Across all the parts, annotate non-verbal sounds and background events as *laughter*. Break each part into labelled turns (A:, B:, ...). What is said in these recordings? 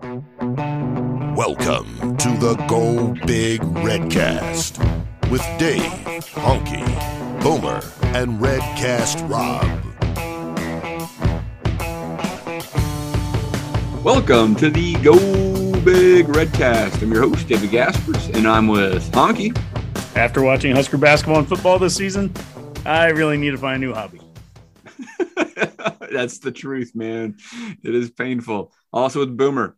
A: Welcome to the Go Big Redcast with Dave, Honke, Boomer, and Redcast Rob.
B: Welcome to the Go Big Redcast. I'm your host, David Gaspers, and I'm with Honke.
C: After watching Husker basketball and football this season, I really need to find a new hobby. *laughs*
B: That's the truth, man. It is painful. Also with Boomer.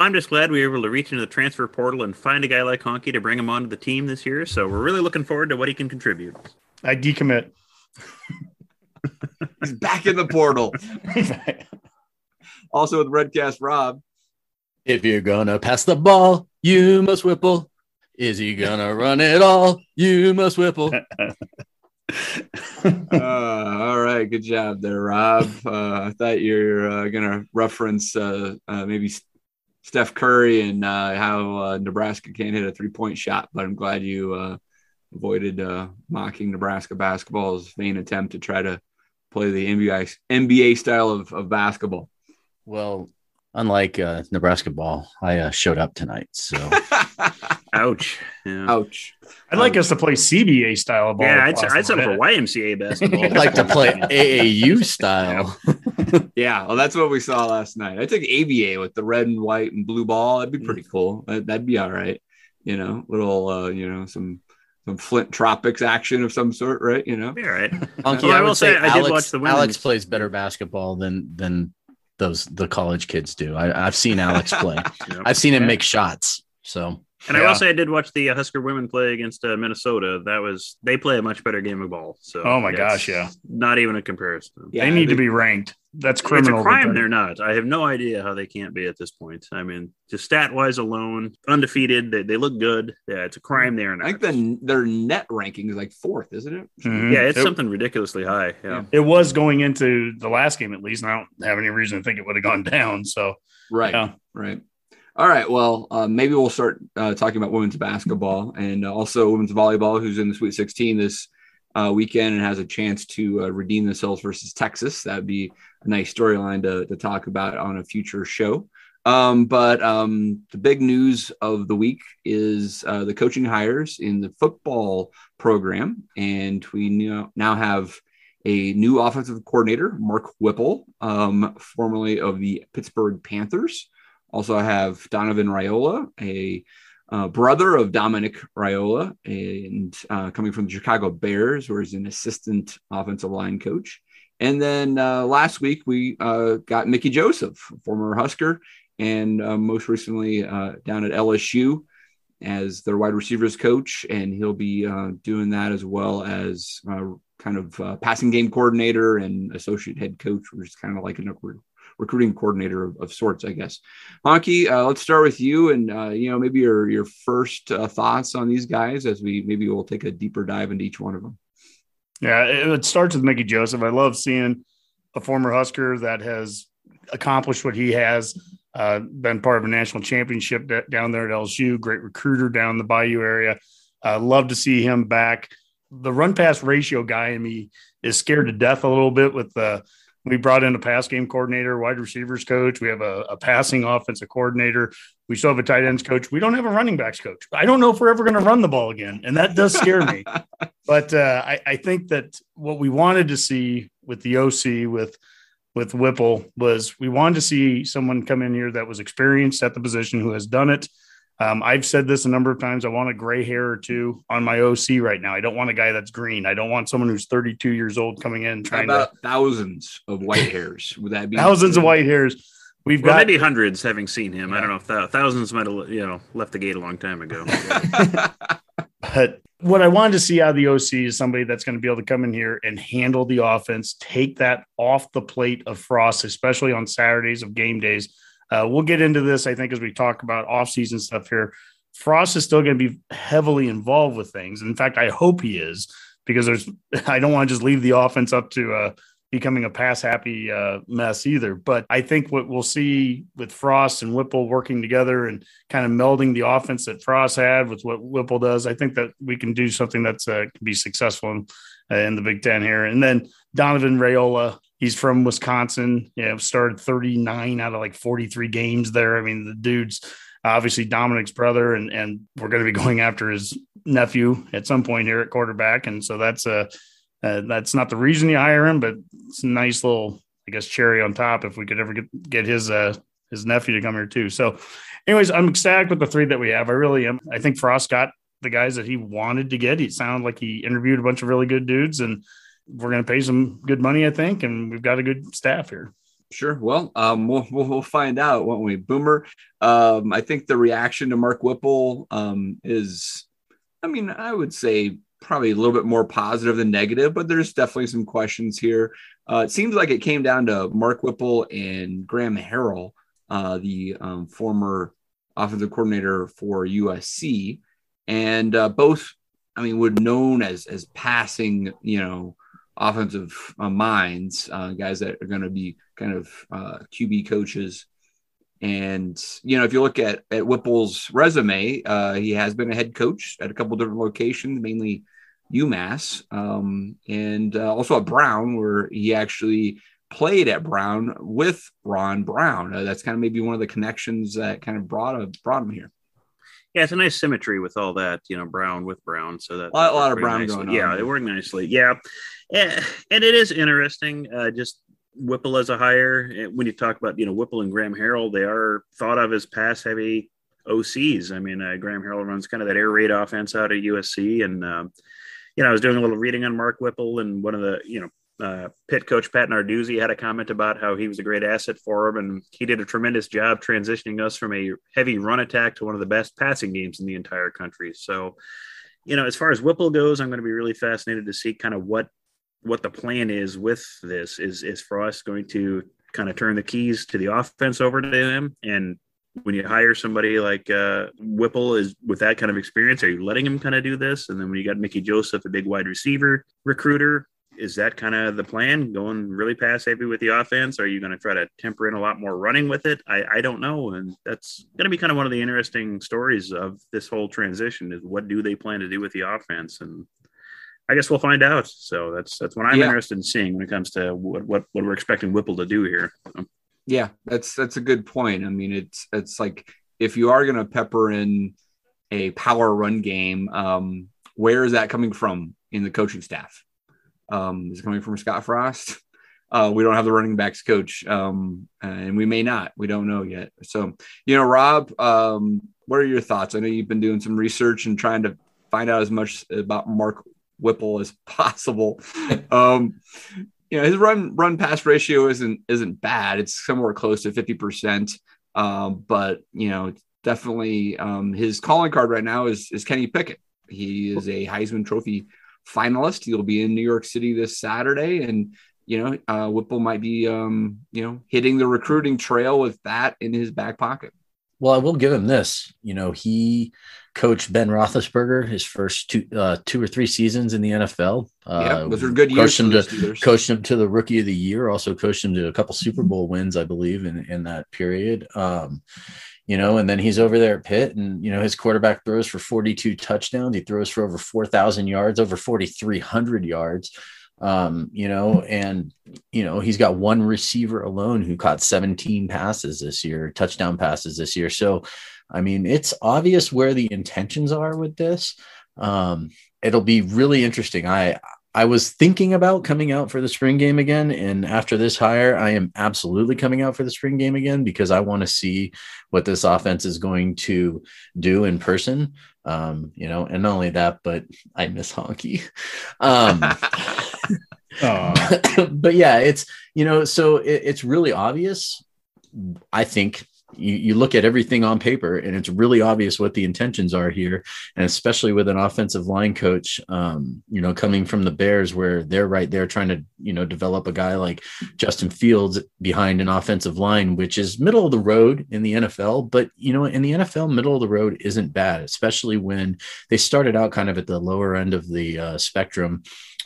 D: I'm just glad we were able to reach into the transfer portal and find a guy like Honke to bring him onto the team this year. So we're really looking forward to what he can contribute.
C: I decommit. *laughs*
B: He's back in the portal. *laughs* also with Redcast Rob.
E: If you're gonna pass the ball, you must whipple. Is he gonna *laughs* run it all? You must whipple.
B: uh, all right, good job there, Rob. Uh, I thought you were uh, gonna reference uh, uh, maybe Steph Curry and uh, how uh, Nebraska can't hit a three point shot, but I'm glad you uh, avoided uh, mocking Nebraska basketball's vain attempt to try to play the NBA NBA style of, of basketball.
E: Well, unlike Nebraska ball, I showed up tonight, so. *laughs*
D: Ouch. Yeah.
B: Ouch.
C: I'd um, like us to play CBA style of ball.
D: Yeah, I'd, I'd settle for YMCA basketball. *laughs*
E: I'd like to play AAU style. *laughs* *laughs*
B: yeah, well, that's what we saw last night. I took ABA with the red and white and blue ball. That'd be pretty cool. That, would be all right. You know, little, uh, you know, some some Flint Tropics action of some sort, right? You know,
D: yeah, right. *laughs*
E: Funky, well, I, I will say, I did watch the women's. Alex plays better basketball than than those the college kids do. I, have seen Alex play. *laughs* yep. I've seen him make shots. So
D: and yeah. I will say I did watch the uh, Husker women play against uh, Minnesota. That was they play a much better game of ball. So
C: oh my gosh, yeah,
D: not even a comparison.
C: Yeah, they need they, to be ranked. That's criminal.
D: It's a crime. They're not. I have no idea how they can't be at this point. I mean, just stat wise alone, undefeated. They, they look good. Yeah, it's a crime they're not.
B: I think the, their net ranking is like fourth, isn't it?
D: Mm-hmm. Yeah, it's it, something ridiculously high. Yeah,
C: it was going into the last game at least. And I don't have any reason to think it would have gone *laughs* down. So
B: right, yeah. right. All right. Well, uh, maybe we'll start uh, talking about women's basketball and uh, also women's volleyball, who's in the Sweet 16 this uh, weekend and has a chance to uh, redeem themselves versus Texas. That'd be a nice storyline to, to talk about on a future show. Um, but um, the big news of the week is uh, the coaching hires in the football program. And we now have a new offensive coordinator, Mark Whipple, um, formerly of the Pittsburgh Panthers. Also, I have Donovan Raiola, a uh, brother of Dominic Raiola, and uh, coming from the Chicago Bears, where he's an assistant offensive line coach. And then uh, last week we uh, got Mickey Joseph, former Husker, and uh, most recently uh, down at LSU as their wide receivers coach, and he'll be doing that as well as kind of passing game coordinator and associate head coach, which is kind of like an recruiting coordinator of, of sorts, I guess. Honke, uh, let's start with you, and uh, you know maybe your your first uh, thoughts on these guys as we maybe we'll take a deeper dive into each one of them.
C: Yeah, it starts with Mickey Joseph. I love seeing a former Husker that has accomplished what he has. Uh, been part of a national championship down there at LSU. Great recruiter down the Bayou area. Uh, love to see him back. The run pass ratio guy in me is scared to death a little bit with the we brought in a pass game coordinator, wide receivers coach. We have a, a, passing offensive coordinator. We still have a tight ends coach. We don't have a running backs coach. I don't know if we're ever going to run the ball again, and that does scare me. *laughs* but uh, I, I, think that what we wanted to see with the OC with with Whipple was we wanted to see someone come in here that was experienced at the position who has done it um, I've said this a number of times. I want a gray hair or two on my OC right now. I don't want a guy that's green. I don't want someone who's 32 years old coming in trying to
B: thousands of white hairs. Would that be
C: thousands of white hairs? We've
D: well,
C: got
D: maybe hundreds having seen him. Yeah. I don't know if th- thousands might have you know left the gate a long time ago. *laughs*
C: but what I wanted to see out of the OC is somebody that's going to be able to come in here and handle the offense, take that off the plate of Frost, especially on Saturdays of game days uh, we'll get into this, I think, as we talk about offseason stuff here. Frost is still going to be heavily involved with things. In fact, I hope he is because there's *laughs* I don't want to just leave the offense up to uh, becoming a pass happy uh, mess either. But I think what we'll see with Frost and Whipple working together and kind of melding the offense that Frost had with what Whipple does, I think that we can do something that's uh, can be successful in, uh, in the Big Ten here. And then Donovan Raiola, he's from Wisconsin. Yeah, started 39 out of like 43 games there. I mean, the dude's obviously Dominic's brother, and and we're going to be *laughs* going after his nephew at some point here at quarterback. And so that's a uh, that's not the reason you hire him, but it's a nice little, I guess, cherry on top if we could ever get get his uh his nephew to come here too. So, anyways, I'm ecstatic with the three that we have. I really am. I think Frost got the guys that he wanted to get. He sounded like he interviewed a bunch of really good dudes, and we're going to pay some good money, I think, and we've got a good staff here.
B: Sure. Well, um, we'll, we'll, find out, won't we? Boomer. Um, I think the reaction to Mark Whipple um, is, I mean, I would say probably a little bit more positive than negative, but there's definitely some questions here. Uh, it seems like it came down to Mark Whipple and Graham Harrell, uh, the um, former offensive coordinator for USC, and uh, both, I mean, were known as as passing, you know, offensive uh, minds, uh, guys that are going to be kind of uh, QB coaches. And you know, if you look at at Whipple's resume, uh, he has been a head coach at a couple different locations, mainly UMass, um, and uh, also at Brown, where he actually played at Brown with Ron Brown. Uh, that's kind of maybe one of the connections that kind of brought a, brought him here.
D: Yeah, it's a nice symmetry with all that, you know, Brown with Brown. So that
B: a lot, a lot of Brown
D: nicely.
B: going on.
D: Yeah, they work nicely. Yeah, and, and it is interesting. Uh, just Whipple as a hire. When you talk about, you know, Whipple and Graham Harrell, they are thought of as pass heavy OCs. I mean, uh, Graham Harrell runs kind of that air raid offense out of USC. And, um, you know, I was doing a little reading on Mark Whipple and one of the, you know, uh, Pitt coach Pat Narduzzi had a comment about how he was a great asset for him, and he did a tremendous job transitioning us from a heavy run attack to one of the best passing games in the entire country. So, you know, as far as Whipple goes, I'm going to be really fascinated to see kind of what what the plan is with this is is for us going to kind of turn the keys to the offense over to him and when you hire somebody like uh, Whipple is with that kind of experience, are you letting him kind of do this? And then when you got Mickey Joseph, a big wide receiver recruiter, is that kind of the plan? Going really pass heavy with the offense? Are you going to try to temper in a lot more running with it? I, I don't know, and that's going to be kind of one of the interesting stories of this whole transition. Is what do they plan to do with the offense? And I guess we'll find out. So that's that's what I'm yeah. interested in seeing when it comes to what, what what we're expecting Whipple to do here.
B: Yeah, that's that's a good point. I mean, it's it's like if you are going to pepper in a power run game, um, where is that coming from in the coaching staff? Um, is coming from Scott Frost? Uh, we don't have the running backs coach, um, and we may not. We don't know yet. So, you know, Rob, um, what are your thoughts? I know you've been doing some research and trying to find out as much about Mark Whipple as *laughs* possible. um, you know, his run run pass ratio isn't isn't bad. It's somewhere close to fifty percent. Um, but you know, definitely um, his calling card right now is is Kenny Pickett. He is a Heisman Trophy finalist. He'll be in New York City this Saturday, and you know, uh, Whipple might be um, you know hitting the recruiting trail with that in his back pocket.
E: Well, I will give him this. You know, he coached Ben Roethlisberger his first two uh, two or three seasons in the NFL.
B: Uh, yeah, those are good years.
E: Coached him to coached him to the Rookie of the Year. Also coached him to a couple Super Bowl wins, I believe, in in that period. Um, you know, and then he's over there at Pitt, and you know his quarterback throws for 42 touchdowns. He throws for over 4,000 yards, over 4,300 yards um, you know, and you know, he's got one receiver alone who caught 17 passes this year, touchdown passes this year. So, I mean, it's obvious where the intentions are with this. Um, it'll be really interesting. I I was thinking about coming out for the spring game again. And after this hire, I am absolutely coming out for the spring game again because I want to see what this offense is going to do in person. Um, you know, and not only that, but I miss Honke. *laughs* Um, *coughs* but yeah, it's, you know, so it, it's really obvious. I think you, you look at everything on paper and it's really obvious what the intentions are here. And especially with an offensive line coach, um, you know, coming from the Bears where they're right there trying to, you know, develop a guy like Justin Fields behind an offensive line, which is middle of the road in the NFL. But, you know, in the NFL, middle of the road isn't bad, especially when they started out kind of at the lower end of the uh, spectrum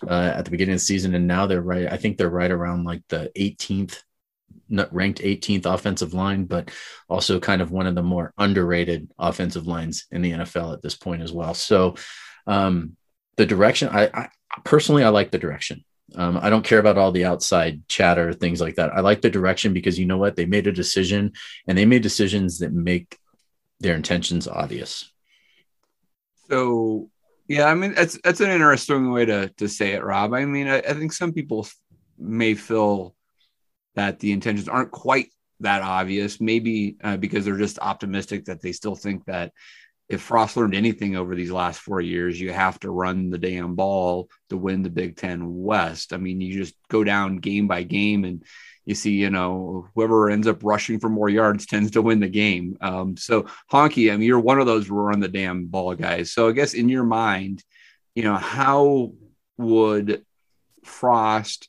E: uh, at the beginning of the season. And now they're right. I think they're right around like the 18th ranked 18th offensive line, but also kind of one of the more underrated offensive lines in the NFL at this point as well. So um, the direction, I, I, personally, I like the direction. Um, I don't care about all the outside chatter, things like that. I like the direction because you know what? They made a decision and they made decisions that make their intentions obvious.
B: So, yeah, I mean, that's, that's an interesting way to, to say it, Rob. I mean, I, I think some people may feel that the intentions aren't quite that obvious, maybe uh, because they're just optimistic that they still think that if Frost learned anything over these last four years, you have to run the damn ball to win the Big Ten West. I mean, you just go down game by game and you see, you know, whoever ends up rushing for more yards tends to win the game. Um, so, Honke, I mean, you're one of those run the damn ball guys. So, I guess in your mind, you know, how would Frost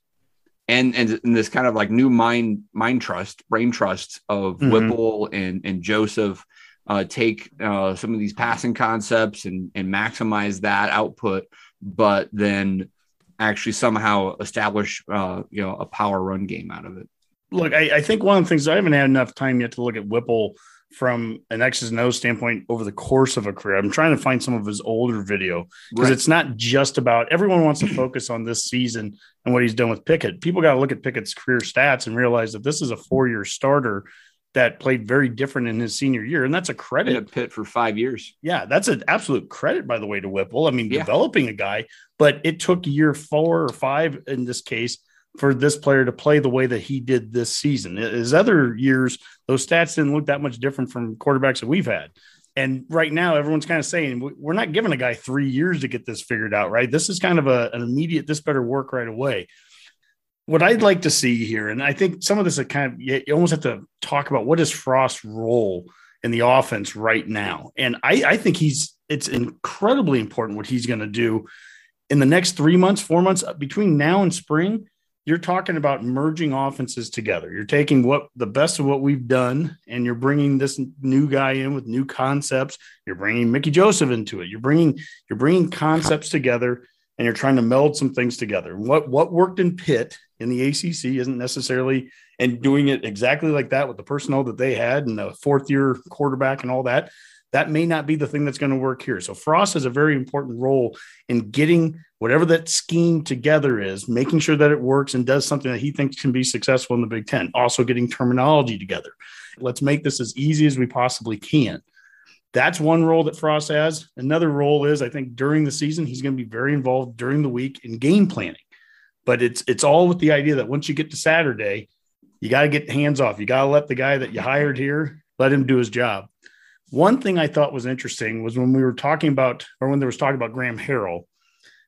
B: and and, and this kind of like new mind mind trust brain trust of mm-hmm. Whipple and and Joseph uh, take uh, some of these passing concepts and and maximize that output, but then actually somehow establish uh, you know a power run game out of it.
C: Look, I, I think one of the things I haven't had enough time yet to look at Whipple from an X's and O's standpoint over the course of a career. I'm trying to find some of his older video because right. it's not just about everyone wants to focus on this season and what he's done with Pickett. People got to look at Pickett's career stats and realize that this is a four year starter that played very different in his senior year. And that's a credit.
B: In a Pitt for five years.
C: Yeah, that's an absolute credit, by the way, to Whipple. I mean, yeah. developing a guy, but it took year four or five in this case for this player to play the way that he did this season. His other years, those stats didn't look that much different from quarterbacks that we've had. And right now, everyone's kind of saying we're not giving a guy three years to get this figured out, right? This is kind of a, an immediate, this better work right away. What I'd like to see here, and I think some of this is kind of, you almost have to talk about what is Frost's role in the offense right now. And I, I think he's, it's incredibly important what he's going to do in the next three months, four months between now and spring you're talking about merging offenses together. You're taking what the best of what we've done, and you're bringing this new guy in with new concepts. You're bringing Mickey Joseph into it. You're bringing you're bringing concepts together, and you're trying to meld some things together. What what worked in Pitt in the ACC isn't necessarily and doing it exactly like that with the personnel that they had and the fourth year quarterback and all that that may not be the thing that's going to work here. So Frost has a very important role in getting whatever that scheme together is, making sure that it works and does something that he thinks can be successful in the Big Ten. Also getting terminology together. Let's make this as easy as we possibly can. That's one role that Frost has. Another role is I think during the season he's going to be very involved during the week in game planning. But it's it's all with the idea that once you get to Saturday, you got to get hands off. You got to let the guy that you hired here let him do his job one thing I thought was interesting was when we were talking about, or when there was talking about Graham Harrell,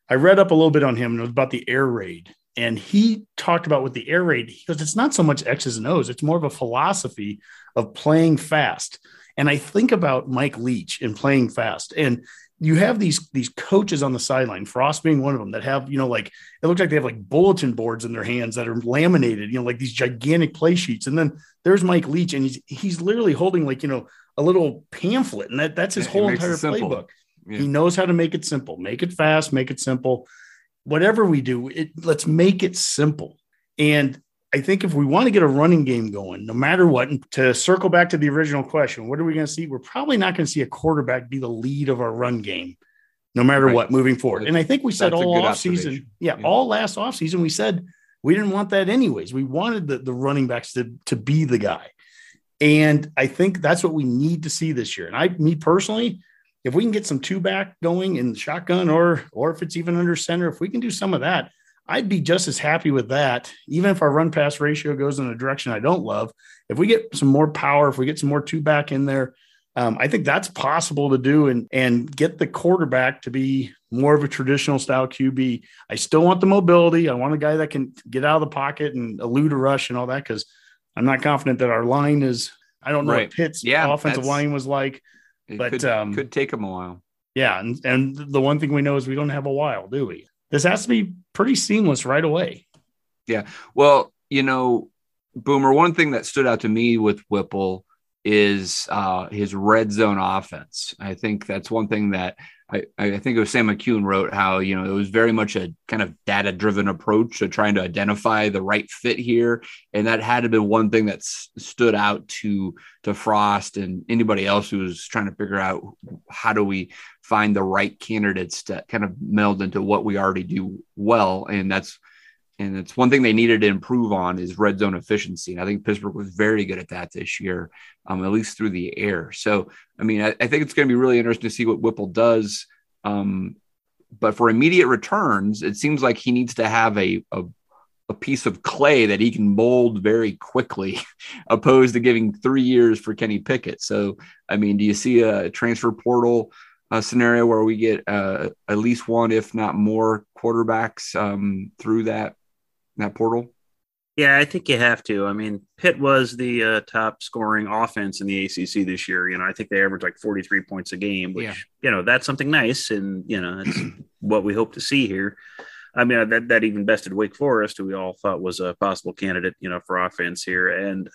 C: I read up a little bit on him and it was about the air raid. And he talked about with the air raid, he goes, it's not so much X's and O's, it's more of a philosophy of playing fast. And I think about Mike Leach and playing fast. And you have these these coaches on the sideline, Frost being one of them, that have you know like it looks like they have like bulletin boards in their hands that are laminated, you know, like these gigantic play sheets. And then there's Mike Leach, and he's he's literally holding like you know a little pamphlet, and that, that's his whole entire playbook. Yeah. He knows how to make it simple, make it fast, make it simple. Whatever we do, it, let's make it simple. And I think if we want to get a running game going, no matter what, and to circle back to the original question, what are we going to see? We're probably not going to see a quarterback be the lead of our run game, no matter right. what, moving forward. That's, and I think we said all off season, yeah, yeah, all last off season, we said we didn't want that anyways. We wanted the, the running backs to, to be the guy. And I think that's what we need to see this year. And I, me personally, if we can get some two back going in the shotgun or or if it's even under center, if we can do some of that, I'd be just as happy with that. Even if our run pass ratio goes in a direction I don't love, if we get some more power, if we get some more two back in there, um, I think that's possible to do and and get the quarterback to be more of a traditional style QB. I still want the mobility. I want a guy that can get out of the pocket and elude a rush and all that because I'm not confident that our line is I don't know
B: Right.
C: what Pitt's
B: Yeah,
C: offensive line was like.
B: It
C: But,
B: could,
C: um,
B: could take them a while.
C: But
B: could take them a while.
C: but
B: could take them a while.
C: yeah, and, and the one thing we know is we don't have a while, do we? This has to be pretty seamless right away. Yeah.
B: Well, you know, Boomer, one thing that stood out to me with Whipple is uh, his red zone offense. I think that's one thing that I, I think it was Sam McKewon wrote how, you know, it was very much a kind of data driven approach to trying to identify the right fit here. And that had to be one thing that stood out to, to Frost and anybody else who was trying to figure out how do we find the right candidates to kind of meld into what we already do well. And that's, and it's one thing they needed to improve on is red zone efficiency. And I think Pittsburgh was very good at that this year, um, at least through the air. So, I mean, I, I think it's going to be really interesting to see what Whipple does. Um, but for immediate returns, it seems like he needs to have a, a, a piece of clay that he can mold very quickly, *laughs* opposed to giving three years for Kenny Pickett. So, I mean, do you see a transfer portal uh, scenario where we get uh, at least one, if not more, quarterbacks um, through that that portal?
D: Yeah, I think you have to. I mean, Pitt was the uh, top scoring offense in the ACC this year. You know, I think they averaged like 43 points a game, which,
B: Yeah.
D: you know, that's something nice. And, you know, that's *clears throat* what we hope to see here. I mean, that, that even bested Wake Forest, who we all thought was a possible candidate, you know, for offense here. And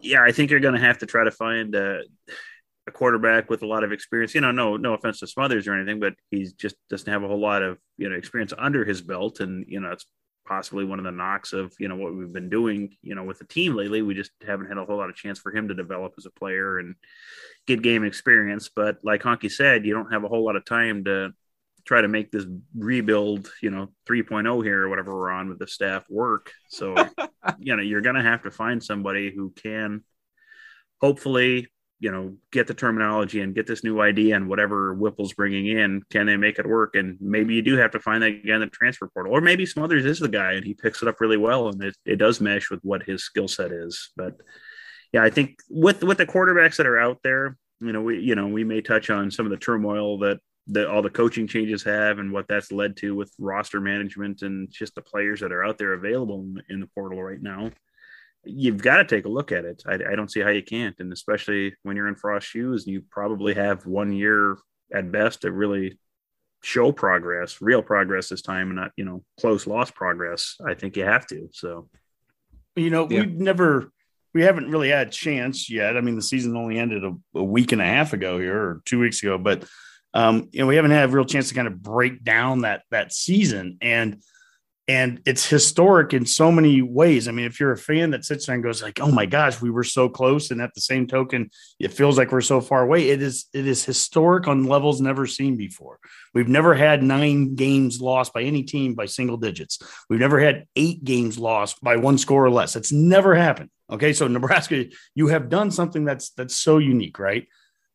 D: yeah, I think you're going to have to try to find uh, a quarterback with a lot of experience. You know, no, no offense to Smothers or anything, but he just doesn't have a whole lot of, you know, experience under his belt. And, you know, it's possibly one of the knocks of you know what we've been doing you know with the team lately. We just haven't had a whole lot of chance for him to develop as a player and get game experience. But like Honke said you don't have a whole lot of time to try to make this rebuild you know 3.0 here or whatever we're on with the staff work. So *laughs* you know you're gonna have to find somebody who can hopefully you know get the terminology and get this new idea and whatever Whipple's bringing in can they make it work? And maybe you do have to find that guy in the transfer portal or maybe Smothers is the guy and he picks it up really well and it, it does mesh with what his skill set is. But yeah I think with with the quarterbacks that are out there you know we you know we may touch on some of the turmoil that that all the coaching changes have and what that's led to with roster management and just the players that are out there available in, in the portal right now you've got to take a look at it. I, I, don't see how you can't, and especially when you're in Frost shoes, you probably have one year at best to really show progress, real progress this time, and not you know close loss progress. I think you have to. So,
C: you know,
B: Yeah.
C: we've never, we haven't really had a chance yet. I mean, the season only ended a, a week and a half ago here, or two weeks ago, but um, you know, we haven't had a real chance to kind of break down that that season and and it's historic in so many ways. I mean, if you're a fan that sits there and goes like, "Oh my gosh, we were so close," and at the same token, it feels like we're so far away. It is it is historic on levels never seen before. We've never had nine games lost by any team by single digits. We've never had eight games lost by one score or less. It's never happened. Okay, so Nebraska, you have done something that's that's so unique, right?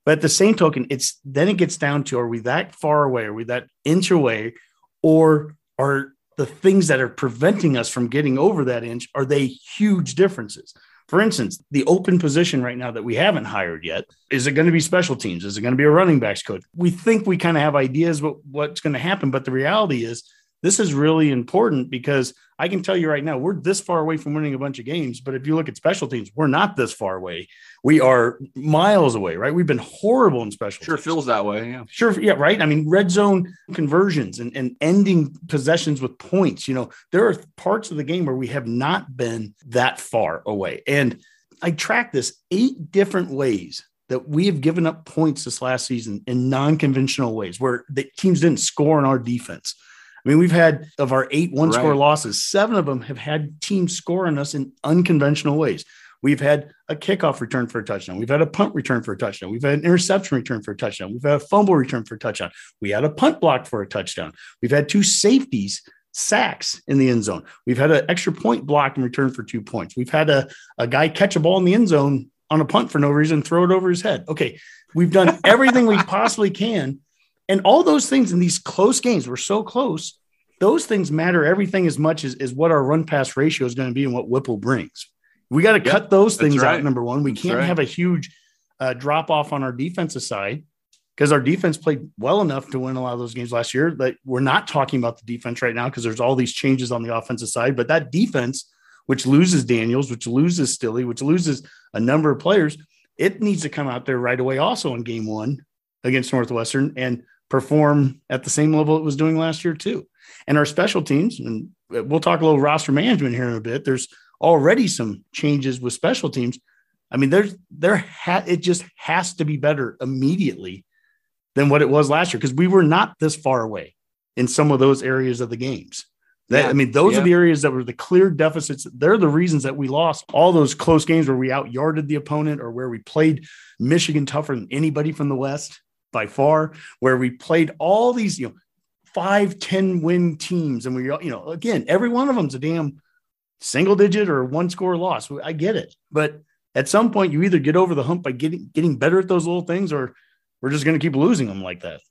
C: But at the same token, it's then it gets down to: Are we that far away? Are we that inch away, or are the things that are preventing us from getting over that inch are they huge differences. For instance the open position right now that we haven't hired yet is it going to be special teams? Is it going to be a running backs coach? We think we kind of have ideas what, what's going to happen but the reality is this is really important because I can tell you right now, we're this far away from winning a bunch of games. But if you look at special teams, we're not this far away. We are miles away, right? We've been horrible in special
B: Sure
C: teams.
B: feels that way. Yeah.
C: Sure. Yeah. Right. I mean, red zone conversions and, and ending possessions with points. You know, there are parts of the game where we have not been that far away. And I track this eight different ways that we have given up points this last season in non conventional ways where the teams didn't score on our defense. I mean, we've had of our eight one score
B: Right.
C: losses, seven of them have had teams score on us in unconventional ways. We've had a kickoff return for a touchdown. We've had a punt return for a touchdown. We've had an interception return for a touchdown. We've had a fumble return for a touchdown. We had a punt block for a touchdown. We've had two safeties sacks in the end zone. We've had an extra point block in return for two points. We've had a, a guy catch a ball in the end zone on a punt for no reason, throw it over his head. Okay. We've done everything we possibly can. And all those things in these close games, we're so close. Those things matter everything as much as, as what our run pass ratio is going to be and what Whipple brings. We got to
B: Yep,
C: cut those things out. Number one, we
B: That's
C: can't
B: right.
C: have a huge uh, drop off on our defensive side because our defense played well enough to win a lot of those games last year. But we're not talking about the defense right now because there's all these changes on the offensive side. But that defense, which loses Daniels, which loses Stilly, which loses a number of players, it needs to come out there right away, also in game one against Northwestern and perform at the same level it was doing last year, too. And our special teams, and we'll talk a little roster management here in a bit. There's already some changes with special teams. I mean, there's there ha- it just has to be better immediately than what it was last year because we were not this far away in some of those areas of the games. That, yeah. I mean, those yeah. are the areas that were the clear deficits. They're the reasons that we lost all those close games where we outyarded the opponent or where we played Michigan tougher than anybody from the West by far, where we played all these, you know, five, 10 win teams. And we, you know, again, every one of them's a damn single digit or one score loss. I get it. But at some point, you either get over the hump by getting, getting better at those little things or we're just going to keep losing them like that.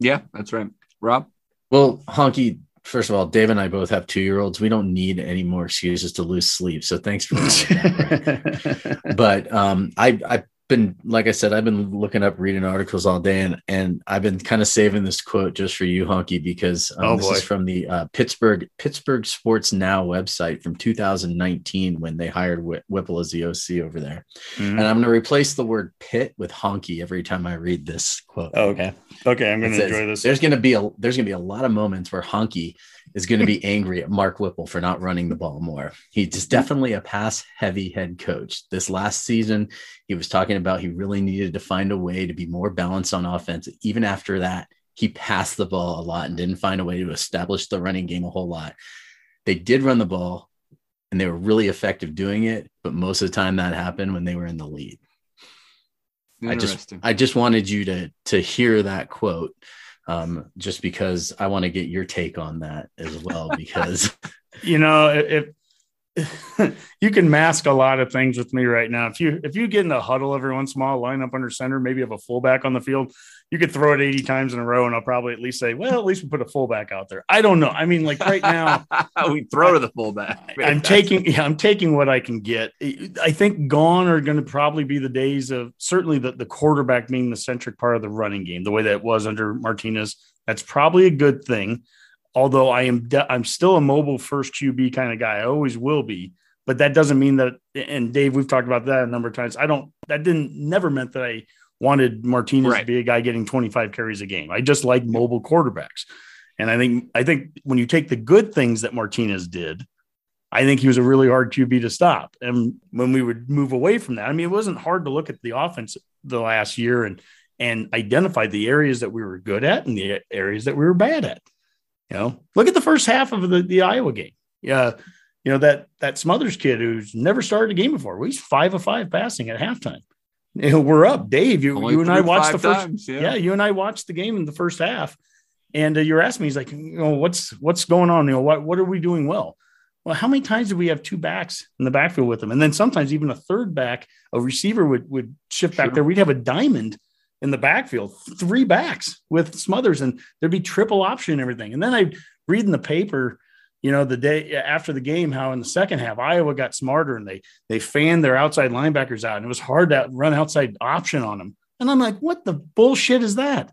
B: Yeah, that's right. Rob?
E: Well, Honke, first of all, Dave and I both have two year olds. We don't need any more excuses to lose sleep. So thanks for *laughs* that. but um, I, I been like I said, I've been looking up reading articles all day, and and I've been kind of saving this quote just for you, Honke, because um, oh, this is from the uh, Pittsburgh Pittsburgh Sports Now website from 2019 when they hired Whipple as the OC over there. Mm-hmm. And I'm going to replace the word Pitt with Honke every time I read this quote.
C: Oh, okay, okay, I'm going to enjoy this.
E: There's going to be a there's going to be a lot of moments where Honke is going to be *laughs* angry at Mark Whipple for not running the ball more. He's definitely a pass heavy head coach. This last season, he was talking about he really needed to find a way to be more balanced on offense. Even after that, he passed the ball a lot and didn't find a way to establish the running game a whole lot. They did run the ball and they were really effective doing it, but most of the time that happened when they were in the lead. I just I just wanted you to to hear that quote um, just because I want to get your take on that as well. Because *laughs*
C: you know, if *laughs* you can mask a lot of things with me right now. If you if you get in a huddle every once in a while, line up under center, maybe have a fullback on the field, you could throw it 80 times in a row, and I'll probably at least say, well, at least we put a fullback out there. I don't know. I mean, like right now, *laughs*
B: we throw to the fullback. *laughs*
C: I'm taking yeah, I'm taking what I can get. I think gone are going to probably be the days of certainly the, the quarterback being the centric part of the running game, the way that it was under Martinez. That's probably a good thing although I am de- I'm still a mobile first QB kind of guy. I always will be, but that doesn't mean that. And Dave, we've talked about that a number of times. I don't. That didn't never meant that I wanted Martinez right. to be a guy getting 25 carries a game. I just like mobile quarterbacks, and I think I think when you take the good things that Martinez did. I think he was a really hard QB to stop. And when we would move away from that, I mean, it wasn't hard to look at the offense the last year and and identify the areas that we were good at and the areas that we were bad at. You know, look at the first half of the, the Iowa game. Yeah. You know, that that Smothers kid who's never started a game before. Well, he's five of five passing at halftime. You know, we're up. Dave, you, you and I watched the first times, yeah. yeah. you and I watched the game in the first half. And uh, you're asking me, he's like, you know, what's what's going on? You know, what what are we doing well? Well, how many times did we have two backs in the backfield with them? And then sometimes even a third back, a receiver would would shift back there. We'd have a diamond in the backfield, three backs with Smothers, and there'd be triple option and everything. And then I read in the paper, you know, the day after the game, how in the second half Iowa got smarter and they they fanned their outside linebackers out, and it was hard to run outside option on them. And I'm like, what the bullshit is that?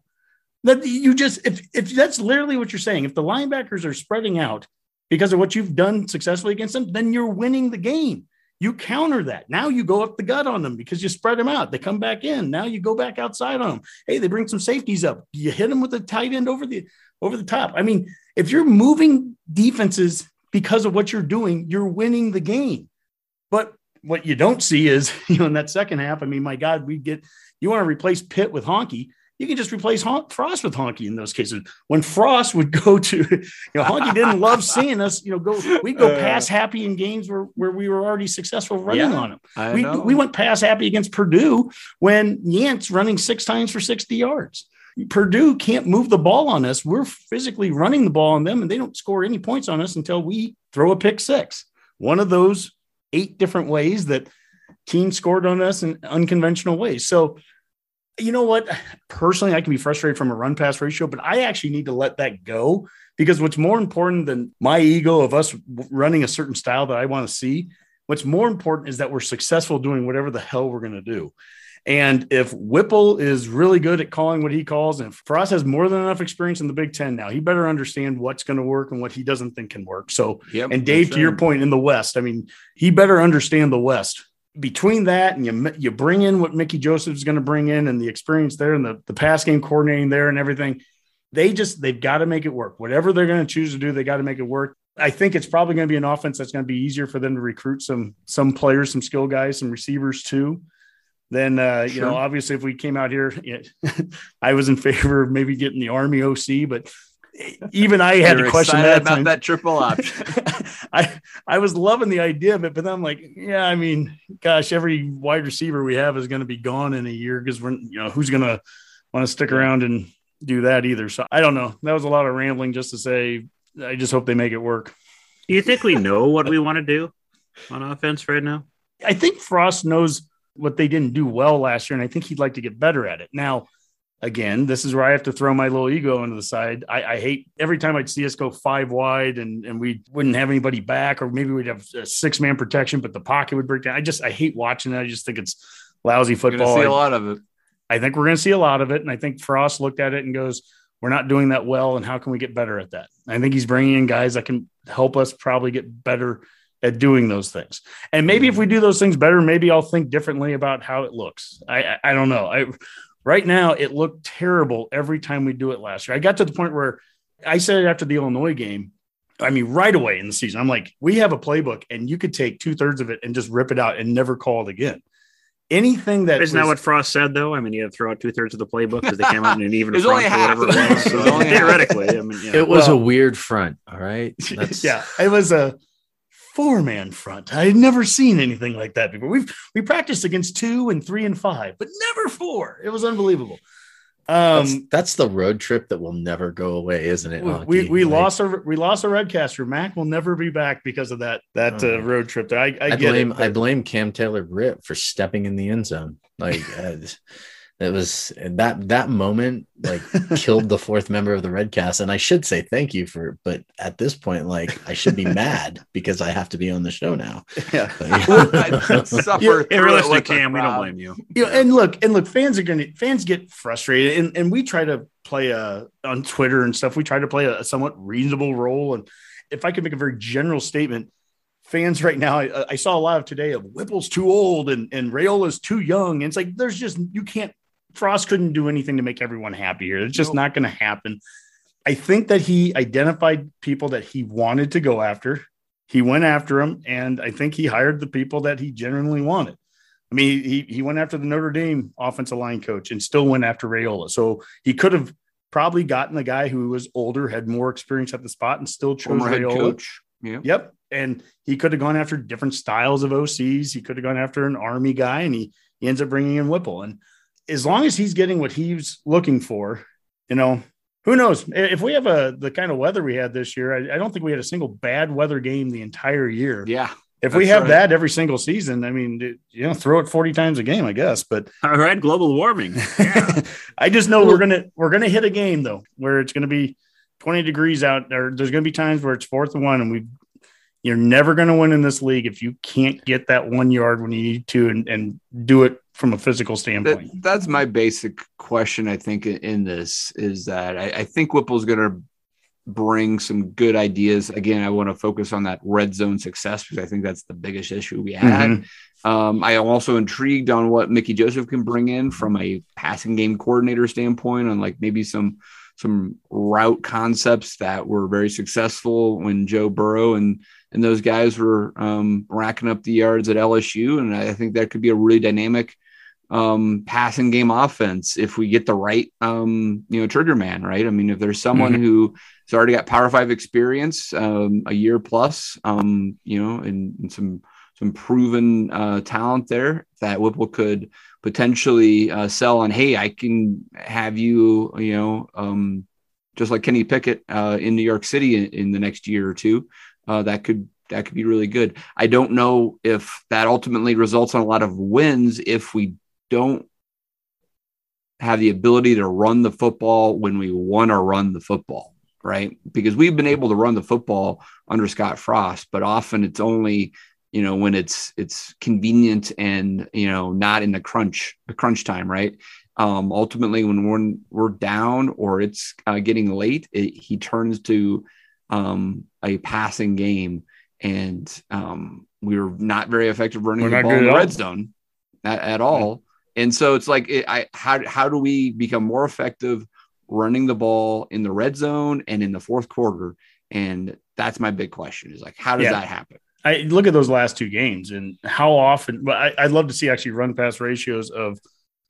C: That you just if if that's literally what you're saying, if the linebackers are spreading out because of what you've done successfully against them, then you're winning the game. You counter that. Now you go up the gut on them because you spread them out. They come back in. Now you go back outside on them. Hey, they bring some safeties up. You hit them with a tight end over the over the top. I mean, if you're moving defenses because of what you're doing, you're winning the game. But what you don't see is, *laughs* you know, in that second half, I mean, my God, we get you want to replace Pitt with Honke you can just replace Hon- Frost with Honke in those cases. When Frost would go to, *laughs* you know, Honke didn't love *laughs* seeing us, you know, go, we'd go uh, past happy in games where, where we were already successful running yeah, on him. we, we went past happy against Purdue when Yant's running six times for 60 yards. Purdue can't move the ball on us. We're physically running the ball on them, and they don't score any points on us until we throw a pick six. One of those eight different ways that teams scored on us in unconventional ways. So you know what? Personally, I can be frustrated from a run pass ratio, but I actually need to let that go because what's more important than my ego of us running a certain style that I want to see, what's more important is that we're successful doing whatever the hell we're going to do. And if Whipple is really good at calling what he calls, and Frost has more than enough experience in the Big Ten now, he better understand what's going to work and what he doesn't think can work. So, yep, and Dave, to your point in the West, I mean, he better understand the West between that and you you bring in what Mickey Joseph is going to bring in and the experience there and the, the pass game coordinating there and everything, they just they've got to make it work. Whatever they're going to choose to do, they got to make it work. I think it's probably going to be an offense that's going to be easier for them to recruit some some players, some skill guys, some receivers too. Then uh, you know, obviously, if we came out here, *laughs* I was in favor of maybe getting the Army OC, but even I had to question that
B: about time. that triple option. *laughs*
C: I I was loving the idea of it, but then I'm like, yeah, I mean, gosh, every wide receiver we have is going to be gone in a year because we're you know who's going to want to stick around and do that either. So I don't know. That was a lot of rambling just to say. I just hope they make it work.
D: Do you think we know what we want to do on offense right now?
C: I think Frost knows what they didn't do well last year, and I think he'd like to get better at it now again, this is where I have to throw my little ego into the side. I, I, hate every time I'd see us go five wide and, and we wouldn't have anybody back, or maybe we'd have six man protection, but the pocket would break down. I just, I hate watching that. I just think it's lousy football.
B: see a lot of it.
C: I think we're going to see a lot of it. And I think Frost looked at it and goes, we're not doing that well. And how can we get better at that? I think he's bringing in guys that can help us probably get better at doing those things. And maybe if we do those things better, maybe I'll think differently about how it looks. I, I, I don't know. I, Right now, it looked terrible every time we do it last year. I got to the point where I said it after the Illinois game. I mean, right away in the season, I'm like, we have a playbook, and you could take two thirds of it and just rip it out and never call it again. Anything that
D: isn't
C: was,
D: that what Frost said though? I mean, you had to throw out two thirds of the playbook because they came out in an even *laughs* front only half. or whatever it was. So theoretically, I mean,
E: yeah. it was well, a weird front. All right, *laughs*
C: That's... yeah, it was a four man front. I had never seen anything like that before. We've we practiced against two and three and five, but never four. It was unbelievable.
E: Um, that's, that's the road trip that will never go away, isn't it?
C: We we, we lost our we lost our redcaster. Mac will never be back because of that that uh, road trip. There, I, I, I
E: blame
C: it,
E: I blame Cam Taylor Britt for stepping in the end zone. Like *laughs* uh, it was that that moment like killed the fourth member of the red cast. And i should say thank you for but at this point like i should be *laughs* mad because i have to be on the show now.
C: Yeah, *laughs* *laughs*
D: suffer yeah realistic cam. We don't blame you.
C: You know, and look and look fans are gonna fans get frustrated and, and we try to play a on twitter and stuff we try to play a, a somewhat reasonable role. And if i could make a very general statement fans right now. I, I, saw a lot of today of Whipple's too old and, and Raiola's too young. And it's like, there's just, you can't Frost couldn't do anything to make everyone happy here. It's just nope. not going to happen. I think that he identified people that he wanted to go after. He went after them, and I think he hired the people that he genuinely wanted. I mean, he he went after the Notre Dame offensive line coach and still went after Raiola. So he could have probably gotten the guy who was older, had more experience at the spot, and still chose Former Raiola. coach. Yeah. Yep. And he could have gone after different styles of OCs. He could have gone after an Army guy, and he, he ends up bringing in Whipple. And as long as he's getting what he's looking for, you know, who knows if we have a the kind of weather we had this year. I, I don't think we had a single bad weather game the entire year.
B: Yeah.
C: If we have right. that every single season, I mean, you know, throw it 40 times a game, I guess. But *laughs*
D: all right, global warming. *laughs* Yeah.
C: I just know we're gonna we're gonna hit a game though where it's gonna be 20 degrees out there. There's gonna be times where it's fourth and one, and we you're never going to win in this league if you can't get that one yard when you need to and, and do it from a physical standpoint.
B: That, that's my basic question. I think in this is that I, I think Whipple's going to bring some good ideas. Again, I want to focus on that red zone success because I think that's the biggest issue we had. Mm-hmm. Um, I am also intrigued on what Mickey Joseph can bring in from a passing game coordinator standpoint, on like maybe some some route concepts that were very successful when Joe Burrow and and those guys were um, racking up the yards at LSU. And I think that could be a really dynamic um, passing game offense if we get the right, um, you know, trigger man, right? I mean, if there's someone mm-hmm. who has already got Power Five experience, um, a year plus, um, you know, and, and, some some proven uh, talent there that Whipple could potentially uh, sell on. Hey, I can have you, you know, um, just like Kenny Pickett uh, in New York City in, in the next year or two uh, that could that could be really good. I don't know if that ultimately results in a lot of wins if we don't have the ability to run the football when we want to run the football, right? Because we've been able to run the football under Scott Frost, but often it's only you know when it's it's convenient and you know not in the crunch the crunch time, right? Um, ultimately, when we're we're down or it's uh, getting late, it, he turns to um, a passing game. and um, we were not very effective running
C: We're
B: the ball in the red zone at, at all. And so it's like, it, I how how do we become more effective running the ball in the red zone and in the fourth quarter? And that's my big question: is like, how does
C: Yeah.
B: that happen?
C: I look at those last two games and how often. But I, I'd love to see actually run pass ratios of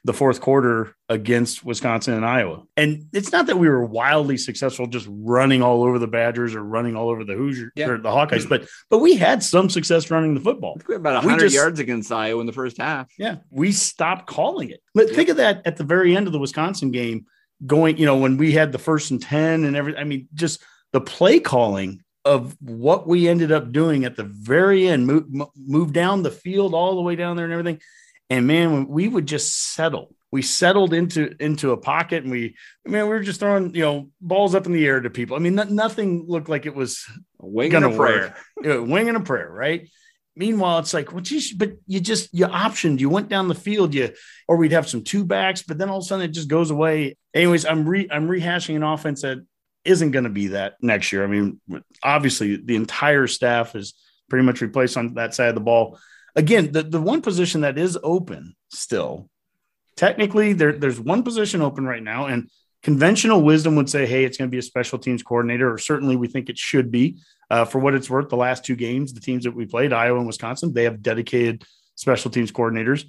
C: the fourth quarter against Wisconsin and Iowa. And it's not that we were wildly successful just running all over the Badgers or running all over the Hoosiers
B: Yeah.
C: or the Hawkeyes, but but we had some success running the football.
B: We had about
C: We
B: 100
C: just-
B: yards against Iowa in the first half.
C: Yeah, we stopped calling it. But think of that at the very end of the Wisconsin game, going, you know, when we had the first and 10 and everything. I mean, just the play calling of what we ended up doing at the very end, move, move down the field all the way down there and everything. And man, we would just settle. We settled into into a pocket, and we, man, we were just throwing, you know, balls up in the air to people. I mean, no- nothing looked like it was
B: A wing and a prayer. *laughs*
C: Yeah, wing and a prayer, right? Meanwhile, it's like, well, geez, but you just you optioned, you went down the field, you or we'd have some two backs, but then all of a sudden it just goes away. Anyways, I'm re I'm rehashing an offense that isn't going to be that next year. I mean, obviously the entire staff is pretty much replaced on that side of the ball. Again, the, the one position that is open still, technically there, there's one position open right now, and conventional wisdom would say, hey, it's going to be a special teams coordinator, or certainly we think it should be. Uh, for what it's worth, the last two games, the teams that we played, Iowa and Wisconsin, they have dedicated special teams coordinators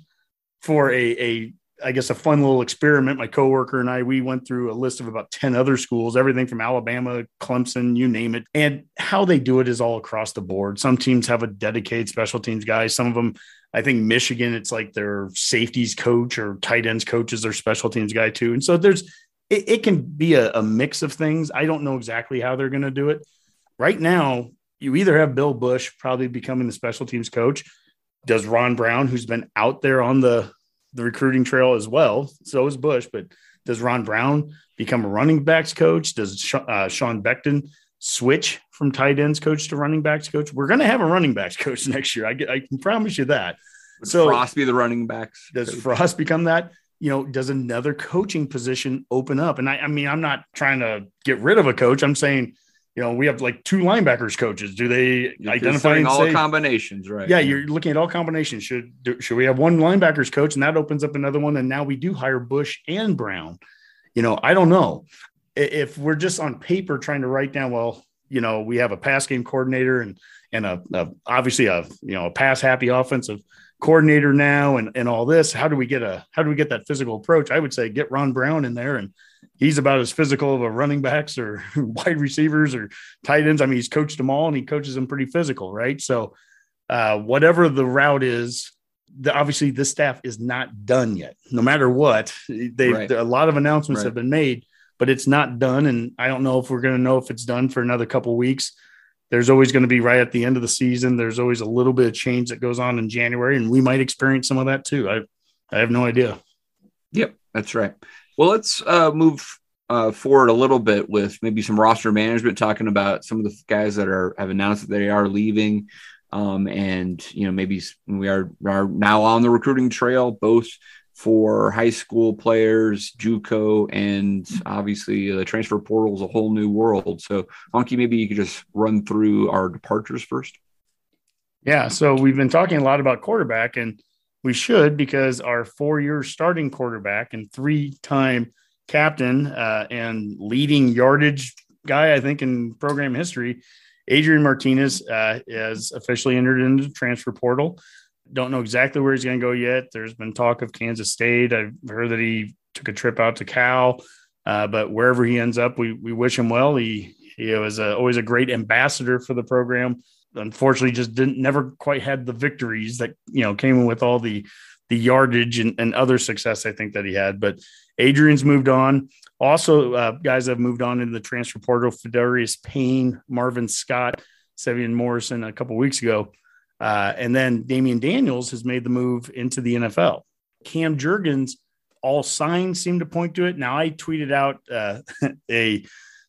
C: for a, a I guess a fun little experiment. My coworker and I, we went through a list of about 10 other schools, everything from Alabama, Clemson, you name it. And how they do it is all across the board. Some teams have a dedicated special teams guy. Some of them, I think Michigan, it's like their safeties coach or tight ends coach is their special teams guy too. And so there's, it, it can be a, a mix of things. I don't know exactly how they're going to do it. Right now, you either have Bill Bush probably becoming the special teams coach. Does Ron Brown, who's been out there on the the recruiting trail as well. So is Bush, but does Ron Brown become a running backs coach? Does uh, Sean Beckton switch from tight ends coach to running backs coach? We're going to have a running backs *laughs* coach next year. I, I can promise you that.
B: Would
C: So-
B: Frost be the running backs?
C: Does
B: coach?
C: Frost become that? You know, does another coaching position open up? And I, I mean, I'm not trying to get rid of a coach. I'm saying, you know, we have like two linebackers coaches. Do they
B: You're
C: identify
B: all
C: say,
B: combinations, right?
C: yeah, you're looking at all combinations. Should do- should we have one linebackers coach and that opens up another one? And now we do hire Bush and Brown. You know, I don't know if we're just on paper trying to write down. Well, you know, we have a pass game coordinator and and a, a obviously a you know a pass happy offensive coordinator now and and all this. How do we get a how do we get that physical approach? I would say get Ron Brown in there and. He's about as physical of a running backs or *laughs* wide receivers or tight ends. I mean, he's coached them all and he coaches them pretty physical, right? So, uh, whatever the route is, the, obviously this staff is not done yet. No matter what, they
B: Right.
C: a lot of announcements
B: Right.
C: have been made, but it's not done. And I don't know if we're going to know if it's done for another couple of weeks. There's always going to be right at the end of the season. There's always a little bit of change that goes on in January, and we might experience some of that too. I I have no idea.
B: Yep, that's right. Well, let's uh, move uh, forward a little bit with maybe some roster management, talking about some of the guys that are have announced that they are leaving, um, and you know maybe we are are now on the recruiting trail, both for high school players, JUCO, and obviously the transfer portal is a whole new world. So, Honke, maybe you could just run through our departures first.
C: Yeah. So we've been talking a lot about quarterback, and we should because our four year starting quarterback and three time captain uh, and leading yardage guy, I think, in program history, Adrian Martinez uh, has officially entered into the transfer portal. Don't know exactly where he's going to go yet. There's been talk of Kansas State. I've heard that he took a trip out to Cal, uh, but wherever he ends up, we, we wish him well. He, he was a, always a great ambassador for the program unfortunately just didn't never quite had the victories that you know came with all the the yardage and, and other success I think that he had. But Adrian's moved on. Also, uh, guys have moved on into the transfer portal. Fedarius Payne, Marvin Scott, Sevion Morrison a couple weeks ago. Uh, and then Damion Daniels has made the move into the NFL. Cam Jurgens, all signs seem to point to it. Now, I tweeted out uh, *laughs* a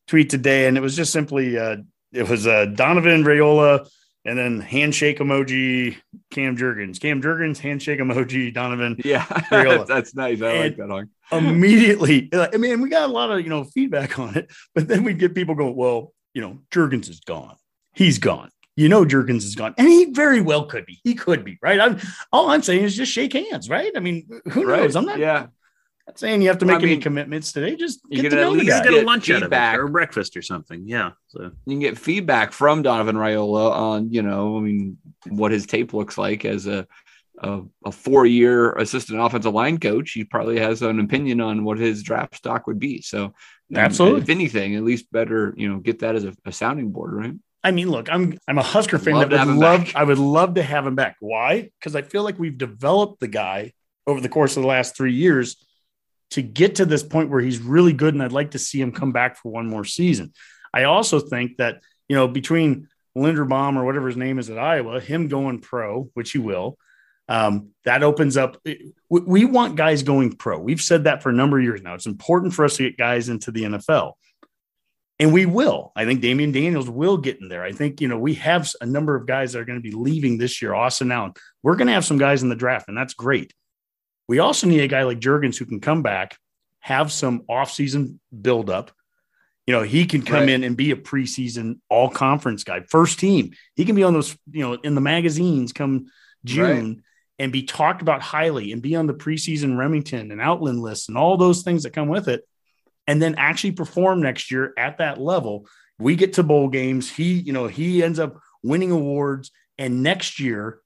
C: tweet today, and it was just simply uh, it was uh, Donovan Raiola and then handshake emoji Cam Jurgens. Cam Jurgens, handshake emoji Donovan. *laughs*
B: Yeah, *laughs* that's nice. I like that, Honk. *laughs*
C: Immediately, I mean, we got a lot of you know feedback on it, but then we'd get people going, "Well, you know, Jurgens is gone. He's gone. you know Jurgens is gone, and he very well could be. He could be right. I'm all I'm saying is just shake hands, right? I mean, who
B: Right.
C: knows? I'm not,
B: Yeah.
C: Not saying you have to make
B: I
C: any
B: mean,
C: commitments today. Just
B: you
C: get
B: can
C: to
B: at
C: know the
B: least
C: guy.
D: Get
B: get
D: a lunch out of it or breakfast or something. Yeah. So
B: You can get feedback from Donovan Raiola on, you know, I mean, what his tape looks like as a a, a four year assistant offensive line coach. He probably has an opinion on what his draft stock would be. So,
C: Absolutely.
B: if anything, at least better, you know, get that as a, a sounding board, right?
C: I mean, look, I'm I'm a Husker fan
B: Love
C: that would love
B: back.
C: I would love to have him back. Why? Because I feel like we've developed the guy over the course of the last three years to get to this point where he's really good, and I'd like to see him come back for one more season. I also think that you know between Linderbaum or whatever his name is at Iowa, him going pro, which he will, um, that opens up. We, want guys going pro. We've said that for a number of years now. It's important for us to get guys into the NFL. And we will. I think Damion Daniels will get in there. I think, you know, we have a number of guys that are going to be leaving this year. Austin Allen. We're going to have some guys in the draft, and that's great. We also need a guy like Jurgens who can come back, have some offseason buildup. You know, he can come
B: Right.
C: in and be a preseason all conference guy, first team. He can be on those, you know, in the magazines come June and be talked about highly and be on the preseason Remington and Outland lists and all those things that come with it and then actually perform next year at that level. We get to bowl games. He, you know, he ends up winning awards. And next year,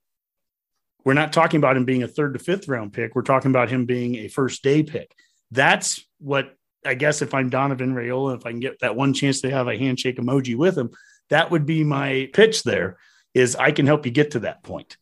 C: we're not talking about him being a third to fifth round pick. We're talking about him being a first day pick. That's what I guess if I'm Donovan Raiola, if I can get that one chance to have a handshake emoji with him, that would be my pitch there is I can help you get to that point.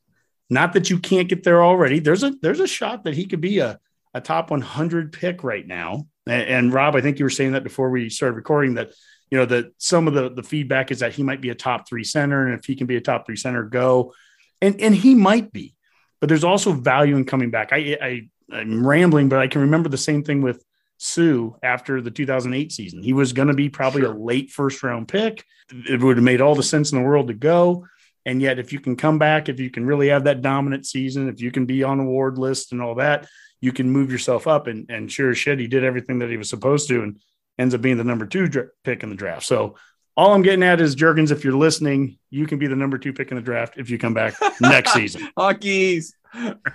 C: Not that you can't get there already. There's a there's a shot that he could be a, a top 100 pick right now. And, and Rob, I think you were saying that before we started recording that you know that some of the the feedback is that he might be a top three center, and if he can be a top three center, go. And and he might be, but there's also value in coming back. I I I'm rambling, but I can remember the same thing with Suh after the 2008 season. He was going to be probably a late first round pick. It would have made all the sense in the world to go. And yet, if you can come back, if you can really have that dominant season, if you can be on award list and all that, you can move yourself up. And, and sure as shit, he did everything that he was supposed to and ends up being the number two dra- pick in the draft. So all I'm getting at is Jurgens, if you're listening, you can be the number two pick in the draft if you come back next season. *laughs*
B: Honke's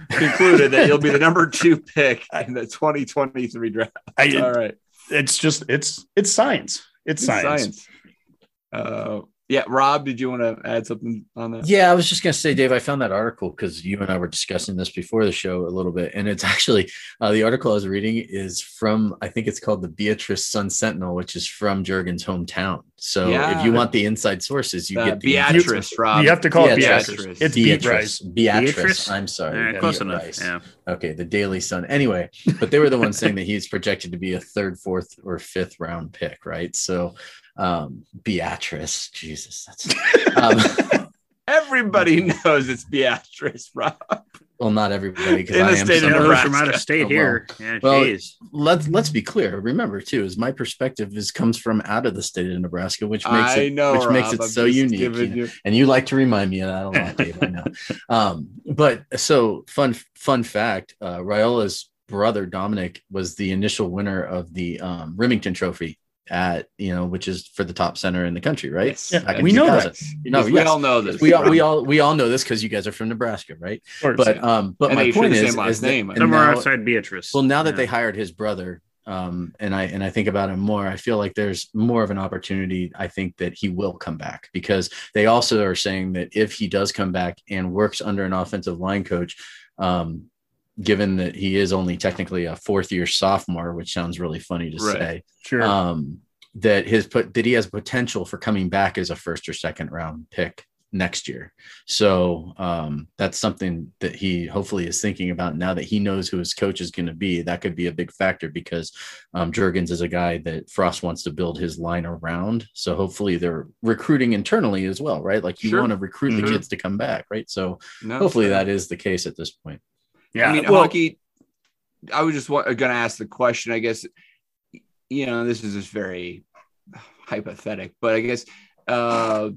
B: concluded that you'll be the number two pick in the 2023 draft.
C: I,
B: All right.
C: it's just it's it's science. It's, science.
B: Uh, yeah, Rob, did you want to add something on that?
E: Yeah, I was just going to say, Dave, I found that article because you and I were discussing this before the show a little bit. And it's *laughs* actually uh, the article I was reading is from, I think it's called the Beatrice Sun Sentinel, which is from Jurgen's hometown. So
B: Yeah.
E: if you want the inside sources, you
B: Uh,
E: get the
B: Beatrice, Rob.
C: You have to call it
E: Beatrice.
C: Beatrice. It's
E: Beatrice.
C: Beatrice.
E: Beatrice.
D: Beatrice?
E: I'm sorry.
D: Yeah, close enough. Yeah.
E: Okay, the Daily Sun. Anyway, but they were the ones saying that he's projected to be a third, fourth, or fifth round pick, right? So, um, Beatrice, Jesus, that's *laughs* *laughs* um,
B: Everybody knows it's Beatrice, Rob.
E: Well, not everybody because *laughs*
B: In
E: I
B: the
E: am
B: state of
D: Those
B: Nebraska.
D: from out of state
E: Oh,
D: here. Yeah,
E: Well,
D: jeez.
E: let's let's be clear. Remember too, is my perspective is comes from out of the state of Nebraska, which makes
B: I
E: it
B: know,
E: which makes it
B: I'm
E: so unique. you know?
B: you-
E: and you like to remind me of that a lot, Dave. I know. *laughs* Um, but so fun fun fact: uh, Raiola's brother Dominic was the initial winner of the um, Remington Trophy at you know, which is for the top center in the country, right?
B: Yes.
C: Yeah, we know
E: 2000.
C: that.
E: No,
B: we
E: yes.
B: all know this.
E: We all we all we all know this because you guys are from Nebraska, right?
C: Of course.
E: But um, but
B: And
E: my point is,
B: same last
E: is
B: name.
E: and
D: Somewhere
E: now-
D: outside Beatrice.
E: well, now that
D: Yeah.
E: they hired his brother, um, and I and I think about him more, I feel like there's more of an opportunity. I think that he will come back because they also are saying that if he does come back and works under an offensive line coach, um, given that he is only technically a fourth year sophomore, which sounds really funny to
B: Right.
E: say,
C: sure.
E: um, that his put that he has potential for coming back as a first or second round pick next year. So um, that's something that he hopefully is thinking about now that he knows who his coach is going to be. That could be a big factor because um, Jurgens is a guy that Frost wants to build his line around. So hopefully they're recruiting internally as well, right? Like you
B: Sure.
E: want to recruit
B: Mhm.
E: the kids to come back, right? So
B: No,
E: hopefully
B: fair.
E: that is the case at this point.
C: Yeah.
B: I mean,
C: well,
B: Honke. I was just going to ask the question. I guess you know this is just very hypothetic, but I guess uh,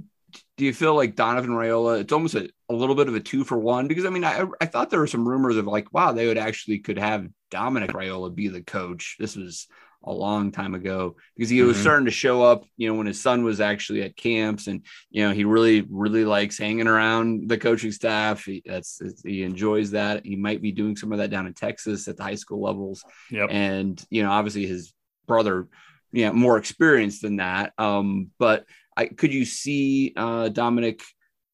B: do you feel like Donovan Raiola? It's almost a, a little bit of a two for one because I mean I I thought there were some rumors of like wow they would actually could have Dominic Raiola be the coach. This was a long time ago because he was
C: Mhm.
B: starting to show up, you know, when his son was actually at camps and, you know, he really, really likes hanging around the coaching staff. He, that's, he enjoys that. He might be doing some of that down in Texas at the high school levels.
C: Yep.
B: And, you know, obviously his brother, you know, more experienced than that. Um, but I, could you see uh, Dominic,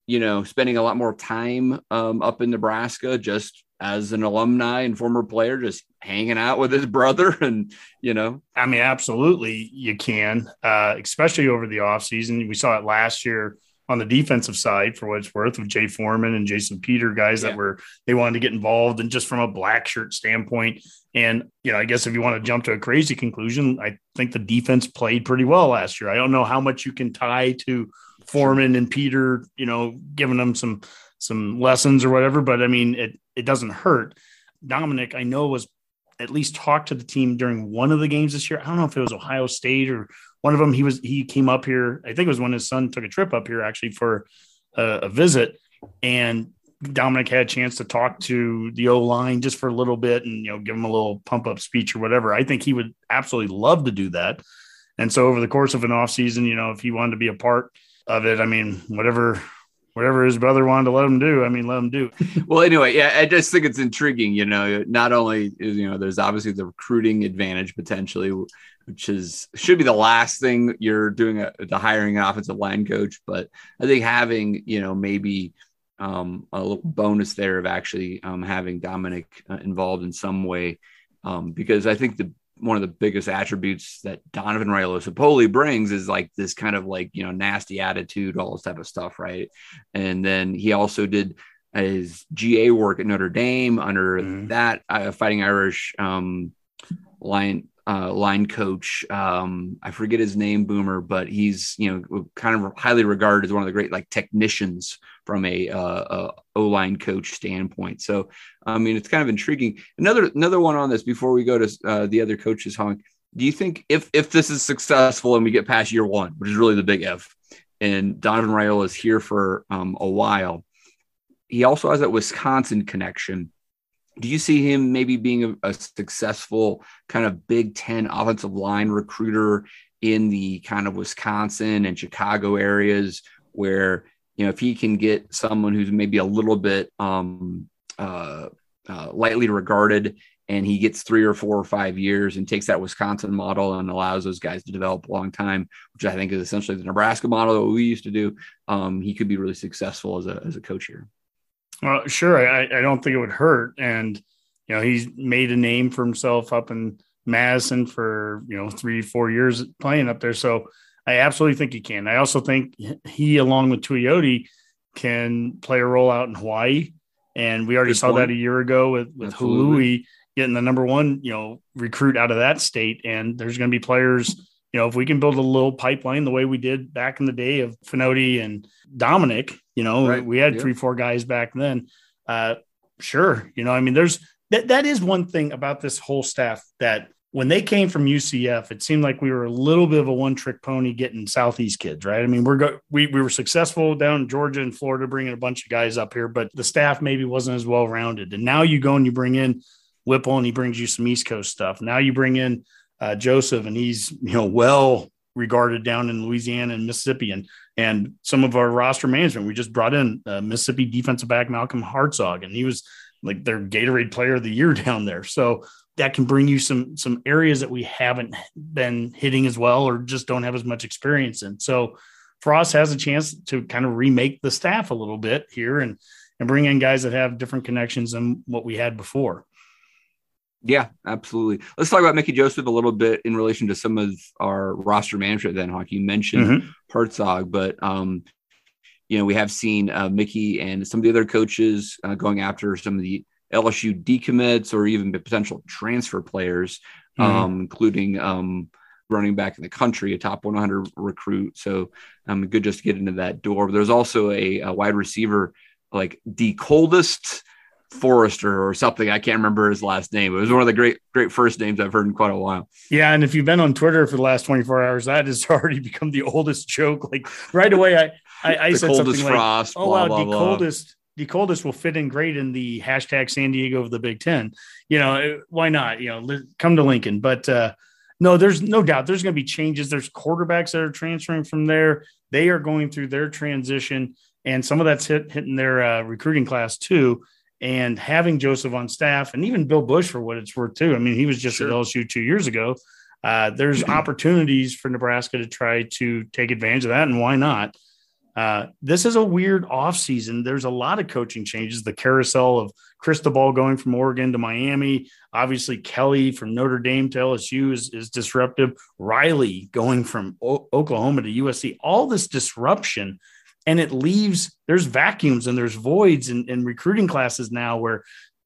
B: you know, spending a lot more time um, up in Nebraska just as an alumni and former player, just hanging out with his brother *laughs* and, you know,
C: I mean, absolutely, you can, uh, especially over the offseason. We saw it last year on the defensive side, for what it's worth, with Jay Foreman and Jason Peter, guys
B: Yeah.
C: that were they wanted to get involved, and just from a black shirt standpoint. And you know, I guess if you want to jump to a crazy conclusion, I think the defense played pretty well last year. I don't know how much you can tie to Foreman and Peter, you know, giving them some some lessons or whatever, but I mean, it it doesn't hurt. Dominic, I know was at least talked to the team during one of the games this year. I don't know if it was Ohio State or one of them. He was he came up here. I think it was when his son took a trip up here actually for a, a visit, and Dominic had a chance to talk to the O line just for a little bit and you know give him a little pump up speech or whatever. I think he would absolutely love to do that. And so over the course of an off season, you know, if he wanted to be a part of it, I mean, whatever whatever his brother wanted to let him do, I mean, let him do. *laughs*
B: well, anyway, yeah, I just think it's intriguing. You know, not only is you know, there's obviously the recruiting advantage potentially, which is should be the last thing you're doing a, the hiring an offensive line coach, but I think having you know maybe um, a little bonus there of actually um, having Dominic uh, involved in some way, um, because I think the one of the biggest attributes that Donovan Raiola Sapoli brings is like this kind of like you know nasty attitude, all this type of stuff, right? And then he also did his GA work at Notre Dame under
C: Mhm.
B: that uh, Fighting Irish um, line uh, line coach. Um, I forget his name, Boomer, but he's you know kind of highly regarded as one of the great like technicians from a, uh, a O line coach standpoint. So I mean, it's kind of intriguing. Another another one on this before we go to uh, the other coaches, Honk. Do you think if if this is successful and we get past year one, which is really the big if, and Donovan Raiola is here for um, a while, he also has that Wisconsin connection. Do you see him maybe being a, a successful kind of Big Ten offensive line recruiter in the kind of Wisconsin and Chicago areas where you know if he can get someone who's maybe a little bit um, uh, uh, lightly regarded and he gets three or four or five years and takes that Wisconsin model and allows those guys to develop a long time, which I think is essentially the Nebraska model that we used to do. Um, he could be really successful as a, as a coach here.
C: Well, sure. I, I don't think it would hurt. And, you know, he's made a name for himself up in Madison for, you know, three, four years playing up there. So I absolutely think he can. I also think he, along with Tuioti, can play a role out in Hawaii. And we already
B: Good
C: saw
B: point.
C: that a year ago with, with
B: Absolutely.
C: Hului getting the number one, you know, recruit out of that state. And there's going to be players, you know, if we can build a little pipeline the way we did back in the day of Fonoti and Dominic, you know,
B: Right.
C: we had
B: Yeah.
C: three, four guys back then. Uh, sure. You know, I mean, there's that, that is one thing about this whole staff that when they came from UCF, it seemed like we were a little bit of a one trick pony getting Southeast kids, right? I mean, we're go- we, we were successful down in Georgia and Florida, bringing a bunch of guys up here, but the staff maybe wasn't as well rounded. And now you go and you bring in Whipple and he brings you some East Coast stuff. Now you bring in uh, Joseph and he's, you know, well regarded down in Louisiana and Mississippi. And, and some of our roster management, we just brought in uh, Mississippi defensive back Malcolm Hartzog, and he was like their Gatorade player of the year *laughs* down there. So that can bring you some some areas that we haven't been hitting as well or just don't have as much experience in. So Frost has a chance to kind of remake the staff a little bit here and and bring in guys that have different connections than what we had before.
B: Yeah, absolutely. Let's talk about Mickey Joseph a little bit in relation to some of our roster management. Then, Hawk, you mentioned
C: Mhm.
B: Herzog, but um, you know we have seen uh, Mickey and some of the other coaches uh, going after some of the LSU decommits or even potential transfer players,
C: Mhm.
B: um, including um, running back in the country, a top 100 recruit. So um, good just to get into that door. There's also a, a wide receiver, like the coldest Forrester or something. I can't remember his last name. It was one of the great, great first names I've heard in quite a while.
C: Yeah, and if you've been on Twitter for the last 24 hours, that has *laughs* already become the oldest joke. Like right away, I I, I
B: the
C: said
B: coldest
C: something like,
B: frost.
C: "Oh
B: blah,
C: wow,
B: blah,
C: the
B: blah.
C: coldest, the coldest will fit in great in the hashtag San Diego of the Big Ten. You know, eh, why not? You know, come to Lincoln. But uh, No, there's no doubt there's going to be changes. There's quarterbacks that are transferring from there. They are going through their transition, and some of that's hit, hitting their uh, recruiting class too. And having Joseph on staff, and even Bill Bush for what it's worth too. I mean, he was just sure. at LSU two years ago. Uh, there's *clears throat* opportunities for Nebraska to try to take advantage of that, and why not? Uh, this is a weird offseason. There's a lot of coaching changes. The carousel of Cristobal going from Oregon to Miami. Obviously, Kelly from Notre Dame to LSU is, is disruptive. Riley going from o- Oklahoma to USC. All this disruption. And it leaves, there's vacuums and there's voids in, in recruiting classes now where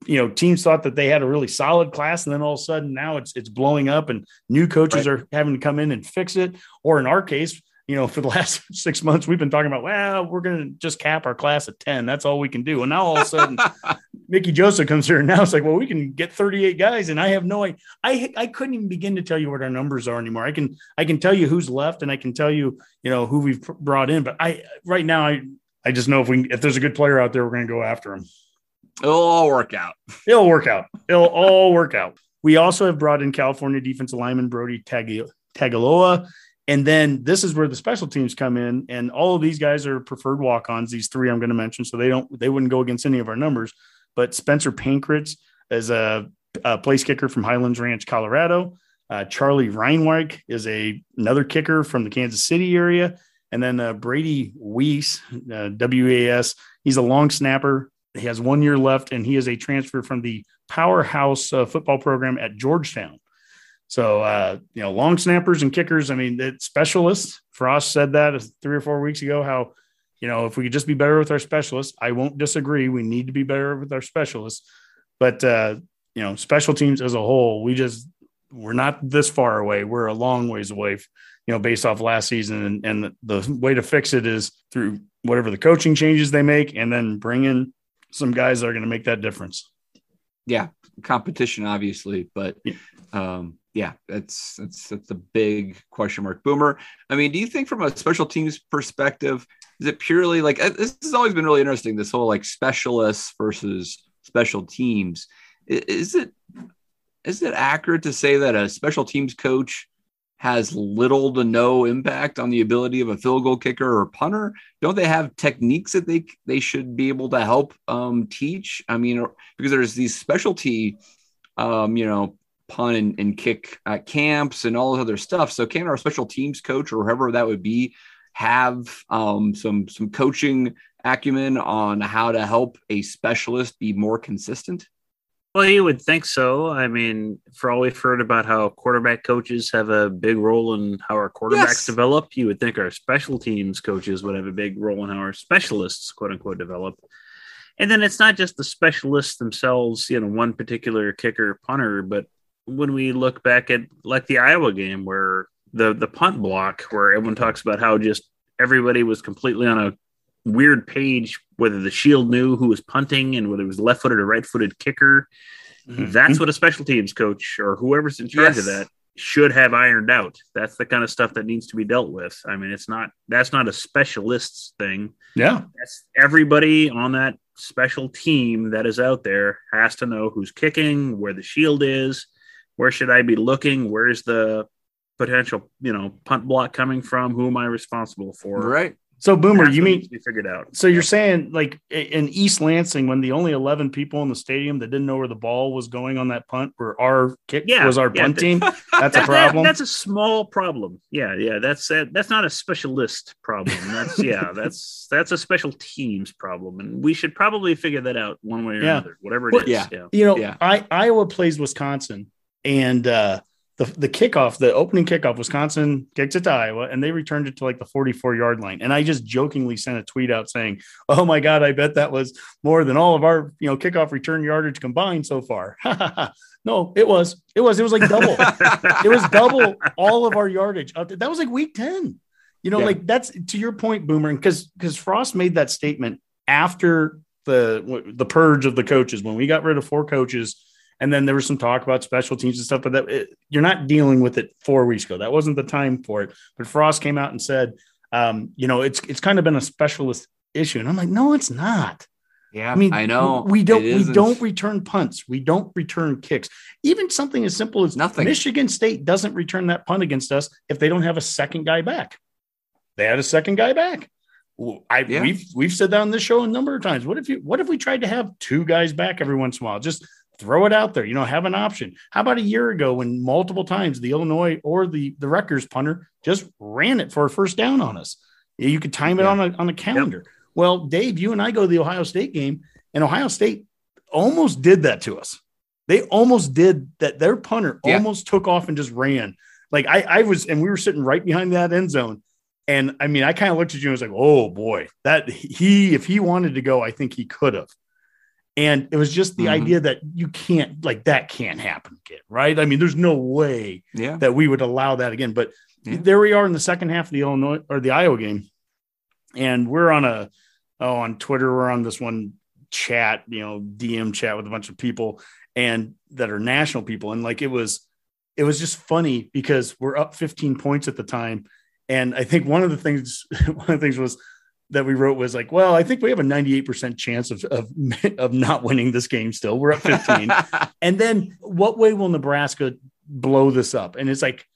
C: you know teams thought that they had a really solid class and then all of a sudden now it's it's blowing up and new coaches right. are having to come in and fix it or in our case you know, for the *laughs* last six months, we've been talking about, well, we're going to just cap our class at 10. That's all we can do. And now all of a sudden, *laughs* Mickey Joseph comes here and now it's like, well, we can get 38 guys. And I have no idea. I, I couldn't even begin to tell you what our numbers are anymore. I can, I can tell you who's left and I can tell you, you know, who we've brought in. But I, right now, I, I just know if we, if there's a good player out there, we're going to go after him.
B: It'll all work out.
C: It'll work out. It'll all work out. We also have brought in California defensive lineman Brody Tagaloa and then this is where the special teams come in, and all of these guys are preferred walk-ons. These three I'm going to mention, so they don't they wouldn't go against any of our numbers. But Spencer Pankratz is a, a place kicker from Highlands Ranch, Colorado. Uh, Charlie Reinweig is a another kicker from the Kansas City area, and then uh, Brady Weiss, uh, WAS. He's a long snapper. He has one year left, and he is a transfer from the powerhouse uh, football program at Georgetown. So, uh, you know, long snappers and kickers, I mean, it's specialists. Frost said that three or four weeks ago, how, you know, if we could just be better with our specialists, I won't disagree. We need to be better with our specialists. But, uh, you know, special teams as a whole, we just, we're not this far away. We're a long ways away, you know, based off last season. And, and the, the way to fix it is through whatever the coaching changes they make and then bring in some guys that are going to make that difference.
B: Yeah. Competition, obviously, but, um, yeah, that's that's that's a big question mark. Boomer, I mean, do you think from a special teams perspective, is it purely like uh, this has always been really interesting? This whole like specialists versus special teams. Is it is it accurate to say that a special teams coach has little to no impact on the ability of a field goal kicker or punter? Don't they have techniques that they they should be able to help um, teach? I mean, because there's these specialty, um, you know, punt and, and kick at camps and all this other stuff. So can our special teams coach or whoever that would be have um, some some coaching acumen on how to help a specialist be more consistent?
D: Well, you would think so. I mean, for all we've heard about how quarterback coaches have a big role in how our quarterbacks yes. develop, you would think our special teams coaches would have a big role in how our specialists, quote unquote, develop. And then it's not just the specialists themselves, you know, one particular kicker, punter, but when we look back at like the Iowa game where the the punt block where everyone talks about how just everybody was completely on a weird page whether the shield knew who was punting and whether it was left-footed or right-footed kicker mm-hmm. that's what a special teams coach or whoever's in charge yes. of that should have ironed out that's the kind of stuff that needs to be dealt with i mean it's not that's not a specialists thing
C: yeah
D: that's everybody on that special team that is out there has to know who's kicking where the shield is where should I be looking? Where's the potential, you know, punt block coming from? Who am I responsible for?
B: Right.
C: So Boomer, you mean
D: we figured out?
C: So you're saying like in East Lansing, when the only 11 people in the stadium that didn't know where the ball was going on that punt were our kick yeah, was our yeah, punt team. *laughs* That's a problem.
D: That, that's a small problem. Yeah, yeah. That's that's not a specialist problem. That's *laughs* yeah. that's that's a special teams problem, and we should probably figure that out one way or yeah. another. Whatever it well, is.
B: Yeah.
D: yeah.
C: You know, I Iowa plays Wisconsin, and uh, the the kickoff, the opening kickoff, Wisconsin kicked it to Iowa, and they returned it to like the 44 yard line. And I just jokingly sent a tweet out saying, "Oh my god, I bet that was more than all of our you know kickoff return yardage combined so far." *laughs* no, it was, it was, it was like double. *laughs* it was double all of our yardage. That was like week 10. You know, yeah. like that's to your point, Boomer, because because Frost made that statement after the the purge of the coaches when we got rid of four coaches and then there was some talk about special teams and stuff, but that it, you're not dealing with it four weeks ago. That wasn't the time for it. But Frost came out and said, um, you know, it's it's kind of been a specialist issue, and I'm like, no, it's not.
B: Yeah,
C: I mean,
B: I know
C: we don't we don't return punts. We don't return kicks. Even something as simple as
B: Nothing.
C: Michigan State doesn't return that punt against us if they don't have a second guy back. They had a second guy back. I
B: Yeah.
C: we've we've said that on this show a number of times. What if you what if we tried to have two guys back every once in a while? Just throw it out there, you know, have an option. How about a year ago when multiple times the Illinois or the the Rutgers punter just ran it for a first down on us? You could time it
B: Yeah.
C: on a on a calendar. Well, Dave, you and I go to the Ohio State game, and Ohio State almost did that to us. They almost did that. Their punter
B: Yeah.
C: almost took off and just ran. Like I, I was, and we were sitting right behind that end zone. And I mean, I kind of looked at you and was like, oh boy, that he, if he wanted to go, I think he could have. And it was just the
B: Mhm.
C: idea that you can't, like, that can't happen again, right? I mean, there's no way
B: Yeah,
C: that we would allow that again. But
B: Yeah.
C: there we are in the second half of the Illinois or the Iowa game, and we're on a oh on Twitter we're on this one chat, you know, DM chat with a bunch of people and that are national people, and like it was it was just funny because we're up 15 points at the time, and I think one of the things *laughs* one of the things was that we wrote was like, well, I think we have a 98% chance of, of, *laughs* of not winning this game still. We're up 15. *laughs* And then what way will Nebraska blow this up? And it's like,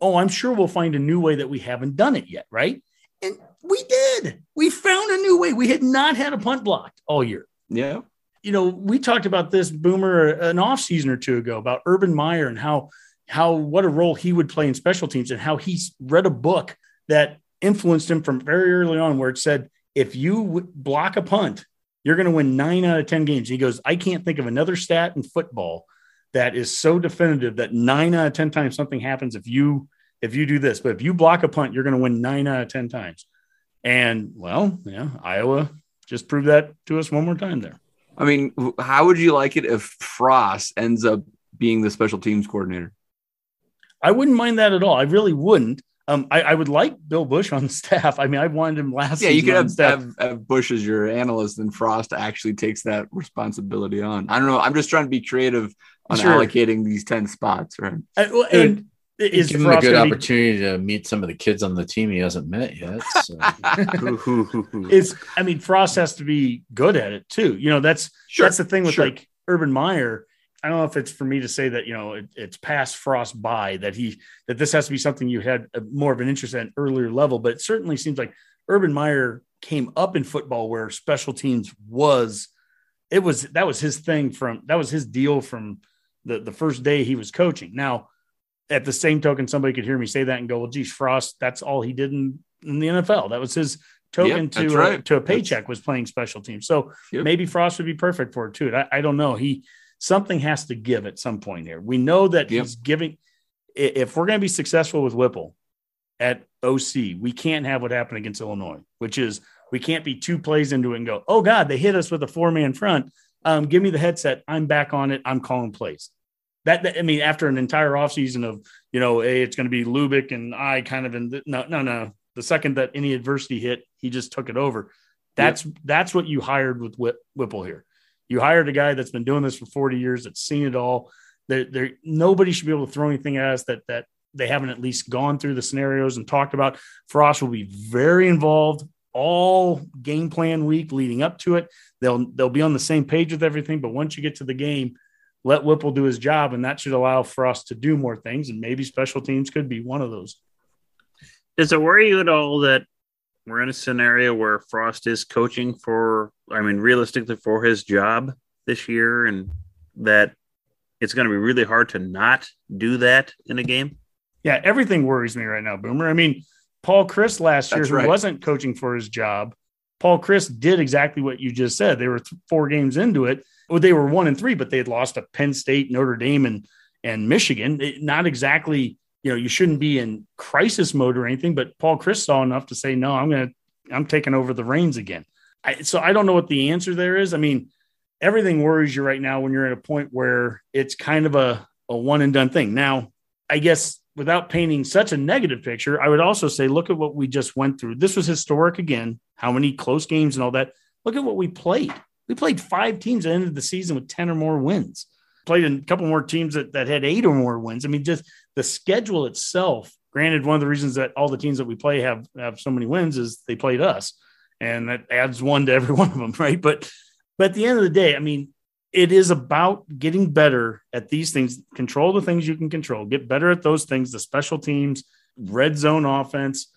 C: oh, I'm sure we'll find a new way that we haven't done it yet, right? And we did. We found a new way. We had not had a punt blocked all year.
B: yeah,
C: You know, we talked about this boomer an off season or two ago about Urban Meyer and how how what a role he would play in special teams and how he's read a book that influenced him from very early on where it said if you block a punt, you're going to win 9 out of 10 games. He goes, I can't think of another stat in football that is so definitive that 9 out of 10 times something happens if you if you do this, but if you block a punt, you're going to win 9 out of 10 times. And well, yeah, Iowa just proved that to us one more time there.
B: I mean, how would you like it if Frost ends up being the special teams coordinator?
C: I wouldn't mind that at all. I really wouldn't. Um, I, I would like Bill Bush on *laughs* staff. I mean, I wanted him last. Year.
B: Yeah, you
C: season
B: could have, have, have Bush as your analyst, and Frost actually takes that responsibility on. I don't know. I'm just trying to be creative on
C: Sure.
B: allocating these 10 spots, right?
C: Uh, well, and is
E: Give him a good
C: gonna be-
E: opportunity to meet some of the kids on the team he hasn't met yet. *laughs* So. *laughs*
C: It's. I mean, Frost has to be good at it too. You know, that's
B: Sure,
C: that's the thing with
B: sure.
C: like Urban Meyer. I don't know if it's for me to say that you know it, it's past Frost by that he that this has to be something you had a, more of an interest at an earlier level, but it certainly seems like Urban Meyer came up in football where special teams was it was that was his thing from that was his deal from the the first day he was coaching. Now, at the same token, somebody could hear me say that and go, "Well, geez, Frost, that's all he did in, in the NFL. That was his token
B: Yep,
C: to
B: right.
C: a, to a
B: That's-
C: paycheck was playing special teams. So
B: Yep.
C: maybe Frost would be perfect for it too. I, I don't know. He something has to give at some point here. We know that
B: Yep.
C: he's giving. If we're going to be successful with Whipple at OC, we can't have what happened against Illinois, which is we can't be two plays into it and go, "Oh God, they hit us with a four man front." Um, give me the headset. I'm back on it. I'm calling plays. That, that- I mean, after an entire offseason of you know, hey, it's going to be Lubick and I kind of in the, no, no, no. The second that any adversity hit, he just took it over. That's that's what you hired with Whipple here. You hired a guy that's been doing this for 40 years, that's seen it all. There, nobody should be able to throw anything at us that that they haven't at least gone through the scenarios and talked about. Frost will be very involved all game plan week leading up to it. They'll they'll be on the same page with everything, but once you get to the game, let Whipple do his job, and that should allow Frost to do more things. And maybe special teams could be one of those.
D: Does it worry you at all that we're in a scenario where Frost is coaching for, I mean, realistically for his job this year, and that it's going to be really hard to not do that in a game?
C: Yeah, everything worries me right now, Boomer. I mean, Paul Chryst last year,
B: That's
C: who
B: right.
C: wasn't coaching for his job, Paul Chryst did exactly what you just said. They were th- four games into it. Well, they were one and three, but they had lost to Penn State, Notre Dame, and and Michigan. It- not exactly, you know, you shouldn't be in crisis mode or anything. But Paul Chryst saw enough to say, no, I'm gonna, I'm taking over the reins again. I, so I don't know what the answer there is. I mean, everything worries you right now when you're at a point where it's kind of a, a one and done thing. Now, I guess without painting such a negative picture, I would also say, look at what we just went through. This was historic again. How many close games and all that. Look at what we played. We played five teams that ended the season with 10 or more wins. Played a couple more teams that, that had eight or more wins. I mean, just the schedule itself. Granted, one of the reasons that all the teams that we play have have so many wins is they played us, and that adds one to every *laughs* one of them, right? But But at the end of the day, I mean, it is about getting better at these things. Control the things you can control. Get better at those things. The special teams, red zone offense.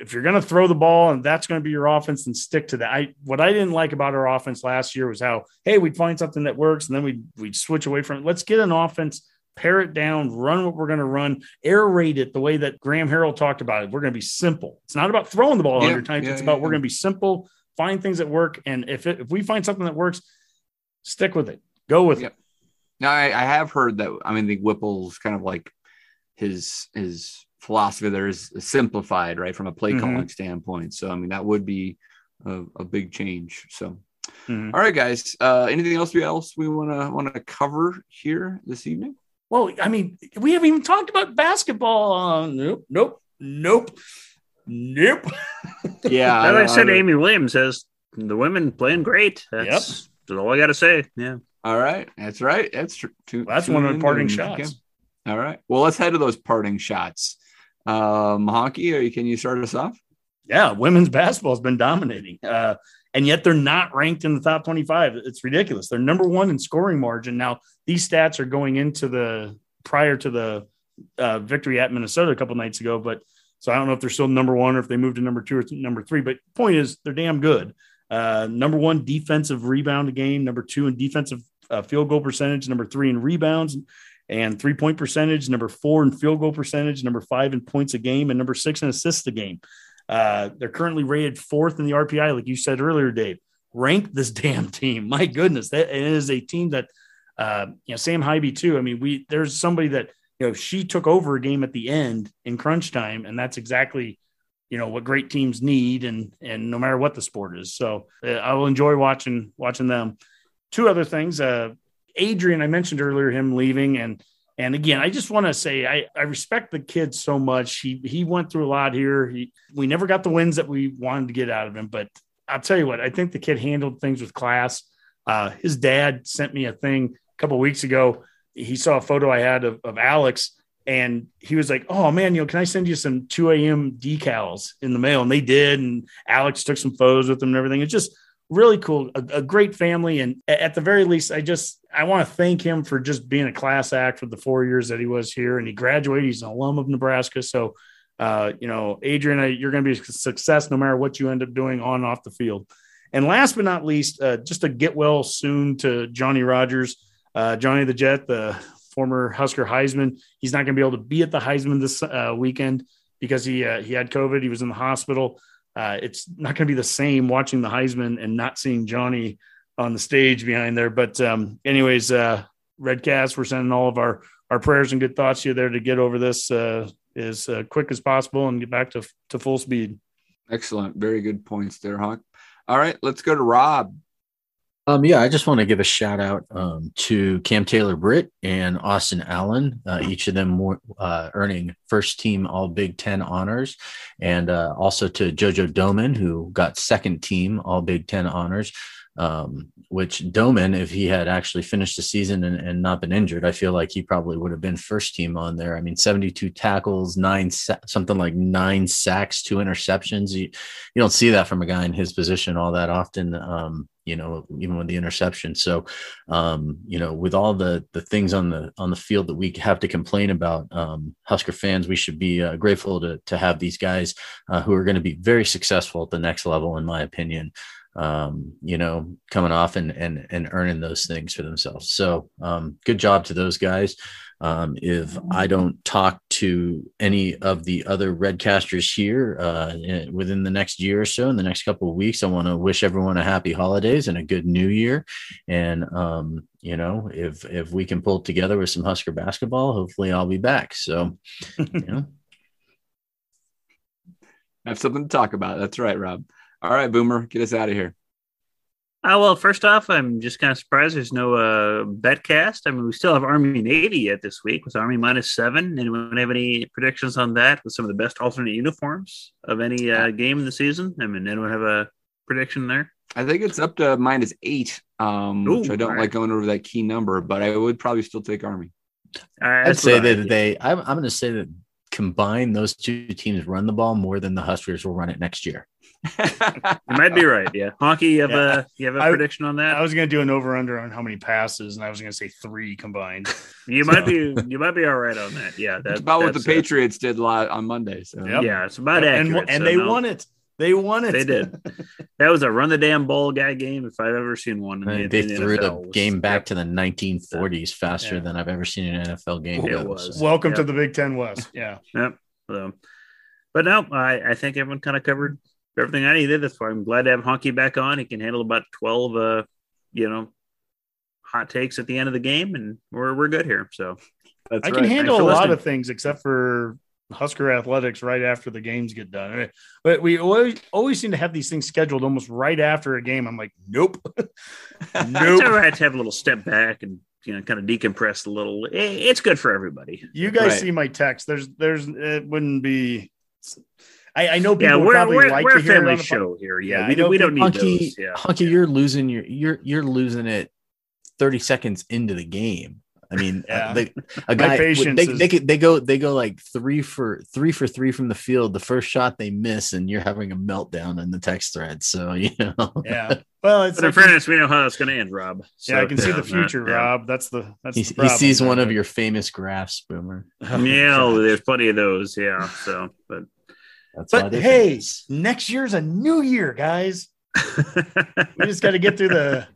C: If you're going to throw the ball and that's going to be your offense, then stick to that. I what I didn't like about our offense last year was how hey we'd find something that works and then we'd we'd switch away from it. Let's get an offense pare it down, run what we're going to run, raid it the way that Graham Harrell talked about it. We're going to be simple. It's not about throwing the ball
B: Yeah,
C: 100 times.
B: yeah,
C: it's about
B: yeah,
C: we're going to be simple, find things that work. And if, it, if we find something that works, stick with it, go with it.
B: Now I, I have heard that. I mean, the Whipple's kind of like his his philosophy there is simplified, right, from a play
C: Mhm.
B: calling standpoint. So I mean, that would be a, a big change. So,
C: Mhm.
B: all right, guys. Uh, anything else we else we want to want to cover here this evening?
C: Well, I mean, we haven't even talked about basketball. Uh, nope, nope, nope, nope. *laughs*
B: Yeah,
D: As I,
B: don't-
D: said,
B: don't-
D: Amy Williams says the women playing great. That's, that's all I got to say. Yeah.
B: All right, that's right. That's true. Two-
C: Well, that's
B: two
C: one of the parting shots.
B: okay. All right. Well, let's head to those parting shots. Um, Honke, are you, can you start us off?
C: Yeah, women's basketball has been dominating. Uh, and yet they're not ranked in the top 25. It's ridiculous. They're number one in scoring margin. Now, these stats are going into the prior to the uh, victory at Minnesota a couple nights ago. But so I don't know if they're still number one or if they moved to number two or th- number three. But point is, they're damn good. Uh, number one defensive rebound a game, number two in defensive uh, field goal percentage, number three in rebounds and three point percentage, number four in field goal percentage, number five in points a game, and number six in assists a game. Uh, they're currently rated fourth in the RPI, like you said earlier, Dave. Rank this *laughs* damn team. My goodness, that is a team that, uh, you know, Sam Haiby too. I mean, we there's somebody that you know she took over a game at the end in crunch time, and that's exactly you know what great teams need, and and no matter what the sport is. So uh, I will enjoy watching watching them. Two other things. Uh, Adrian, I mentioned earlier him leaving, and and again, I just want to say I, I respect the kid so much. He he went through a lot here. He, we never got the wins that we wanted to get out of him, but I'll tell you what, I think the kid handled things with class. Uh, his dad sent me a thing a couple weeks ago. He saw a photo I had of, of Alex, and he was like, "Oh man, you know, can I send you some 2 a.m. decals in the mail?" And they did, and Alex took some photos with them and everything. It's just really cool, a, a great family, and at the very least, I just I want to thank him for just being a class act for the four years that he was here, and he graduated. He's an alum of Nebraska, so uh, you know, Adrian, you're going to be a success no matter what you end up doing on off the field. And last but not least, uh, just to get well soon to Johnny Rodgers, uh, Johnny the Jet, the former Husker Heisman. He's not going to be able to be at the Heisman this uh, weekend because he uh, he had COVID. He was in the hospital. Uh, it's not going to be the same watching the Heisman and not seeing Johnny on the stage behind there. But um, anyways, uh, Redcast, we're sending all of our our prayers and good thoughts to you there to get over this uh, as uh, quick as possible and get back to to full speed.
B: Excellent. Very good points there, Hawk. All right, let's go to Rob.
E: Um, yeah, I just want to give a shout out um, to Cam Taylor Britt and Austin Allen, uh, each of them more, uh, earning first team All Big Ten honors, and uh, also to JoJo Domann, who got second team All Big Ten honors. Um, which Domann, if he had actually finished the season and, and not been injured, I feel like he probably would have been first team on there. I mean, 72 tackles, nine, sa- something like nine sacks, two interceptions. You, you don't see that from a guy in his position all that often. Um, you know, even with the interception. So, um, you know, with all the the things on the on the field that we have to complain about, um, Husker fans, we should be uh, grateful to to have these guys uh, who are going to be very successful at the next level, in my opinion. Um, you know, coming off and and and earning those things for themselves. So, um, good job to those guys. Um, if I don't talk to any of the other Redcasters here uh, within the next year or so, in the next couple of weeks, I want to wish everyone a happy holidays and a good new year. And um, you know, if if we can pull it together with some Husker basketball, hopefully I'll be back. So, *laughs* you know, I
B: Have something to talk about. That's right, Rob. All right, Boomer, get us out of here.
D: Uh, well, first off, I'm just kind of surprised there's no uh, bet cast. I mean, we still have Army Navy yet this week with Army minus seven. Anyone have any predictions on that with some of the best alternate uniforms of any uh, game in the season? I mean, anyone have a prediction there?
B: I think it's up to minus eight, um, which I don't
D: all right.
B: like going over that key number, but I would probably still take Army.
D: Uh,
E: I'd
D: that's
E: say
D: what I-
E: that they. I'm, I'm going to say that combined, those two teams run the ball more than the Huskers will run it next year.
D: You might be right. Yeah, Honke, you have
C: Yeah.
D: a you have a
C: I-
D: prediction on that?
C: I was going to do an over under on how many passes, and I was going to say three combined. *laughs*
D: You might be you might be all right on that. Yeah,
B: That's
D: that,
B: about what the
D: that's, uh,
B: Patriots did li- on Monday. So
C: Yep.
D: yeah, it's about
C: and
D: accurate.
C: and
D: so
C: they
D: no,
C: won it. They won it.
D: They did. *laughs* That was a run the damn ball guy game if I've ever seen one. In the,
E: they
D: in the
E: threw the
D: NFL. Was-
E: game back to the 1940s faster
C: Yeah.
E: than I've ever seen an NFL game.
D: It
E: go,
D: was.
E: so.
C: Welcome to the Big Ten West. Yeah.
D: Yep. So, but no, I, I think everyone kind of covered everything I needed. That's why I'm glad to have Honke back on. He can handle about 12, uh, you know, hot takes at the end of the game, and we're, we're good here. So,
B: that's
C: I
B: right.
C: can handle a
D: Thanks for
C: lot of things except for Husker athletics right after the games get done. But we always always seem to have these things scheduled almost right after a game. I'm like, nope, *laughs*
D: it's
C: nope.
D: all right to have a little step back and, you know, kind of decompress a little. It's good for everybody.
C: You guys
B: Right.
C: see my text. There's there's it wouldn't be. I, I know people
D: Yeah, we're,
C: probably
D: we're,
C: like
D: we're
C: to
D: a
C: hear it
D: family
C: on the pod-
D: show here.
C: Yeah,
D: Yeah, we,
C: know
D: do, we don't need
E: Honke,
D: those. Yeah.
E: Honke, you're losing your you're you're losing it 30 seconds into the game. I mean,
C: Yeah.
E: uh, they, a guy they,
C: is-
E: they could- they go they go like three for three for three from the field. The first shot they miss, and you're having a meltdown in the text thread. So *laughs* you know,
C: Yeah. Well, it's
D: But in fairness, we know how it's going to end, Rob.
C: yeah, I
D: So,
C: can see the *laughs* future,
D: yeah.
C: Rob. That's the that's
E: he,
C: the
E: he
C: problem
E: sees one of your famous graphs, Boomer. *laughs*
D: Yeah, there's plenty of those. Yeah. So, but
E: That's
C: But hey,
E: famous.
C: next year's a new year, guys. *laughs* We just got to get through the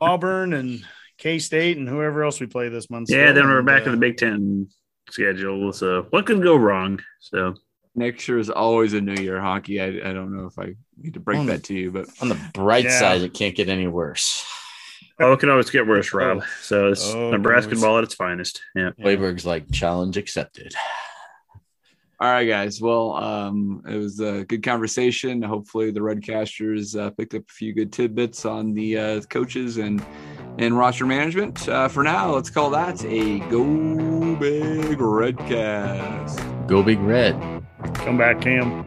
C: Auburn and K State and whoever else we play this month.
D: yeah,
C: still,
D: then we're
C: and,
D: back
C: uh,
D: in the Big Ten schedule. So, what could go wrong? So,
B: Next year is always a new year Honke. I, I don't know if I need to break
E: On the-
B: that to you, but
E: On the bright
C: Yeah.
E: side, it can't get any worse.
D: oh, it can always get worse, Rob. So, it's
C: Oh,
D: Nebraska
C: boys.
D: ball at its finest. Yeah.
E: Hoiberg's like challenge accepted.
B: All right, guys. Well, um, it was a good conversation. Hopefully, the Redcasters uh, picked up a few good tidbits on the uh, coaches and and roster management. Uh, for now, let's call that a go big Redcast.
E: Go big red.
C: Come back, Cam.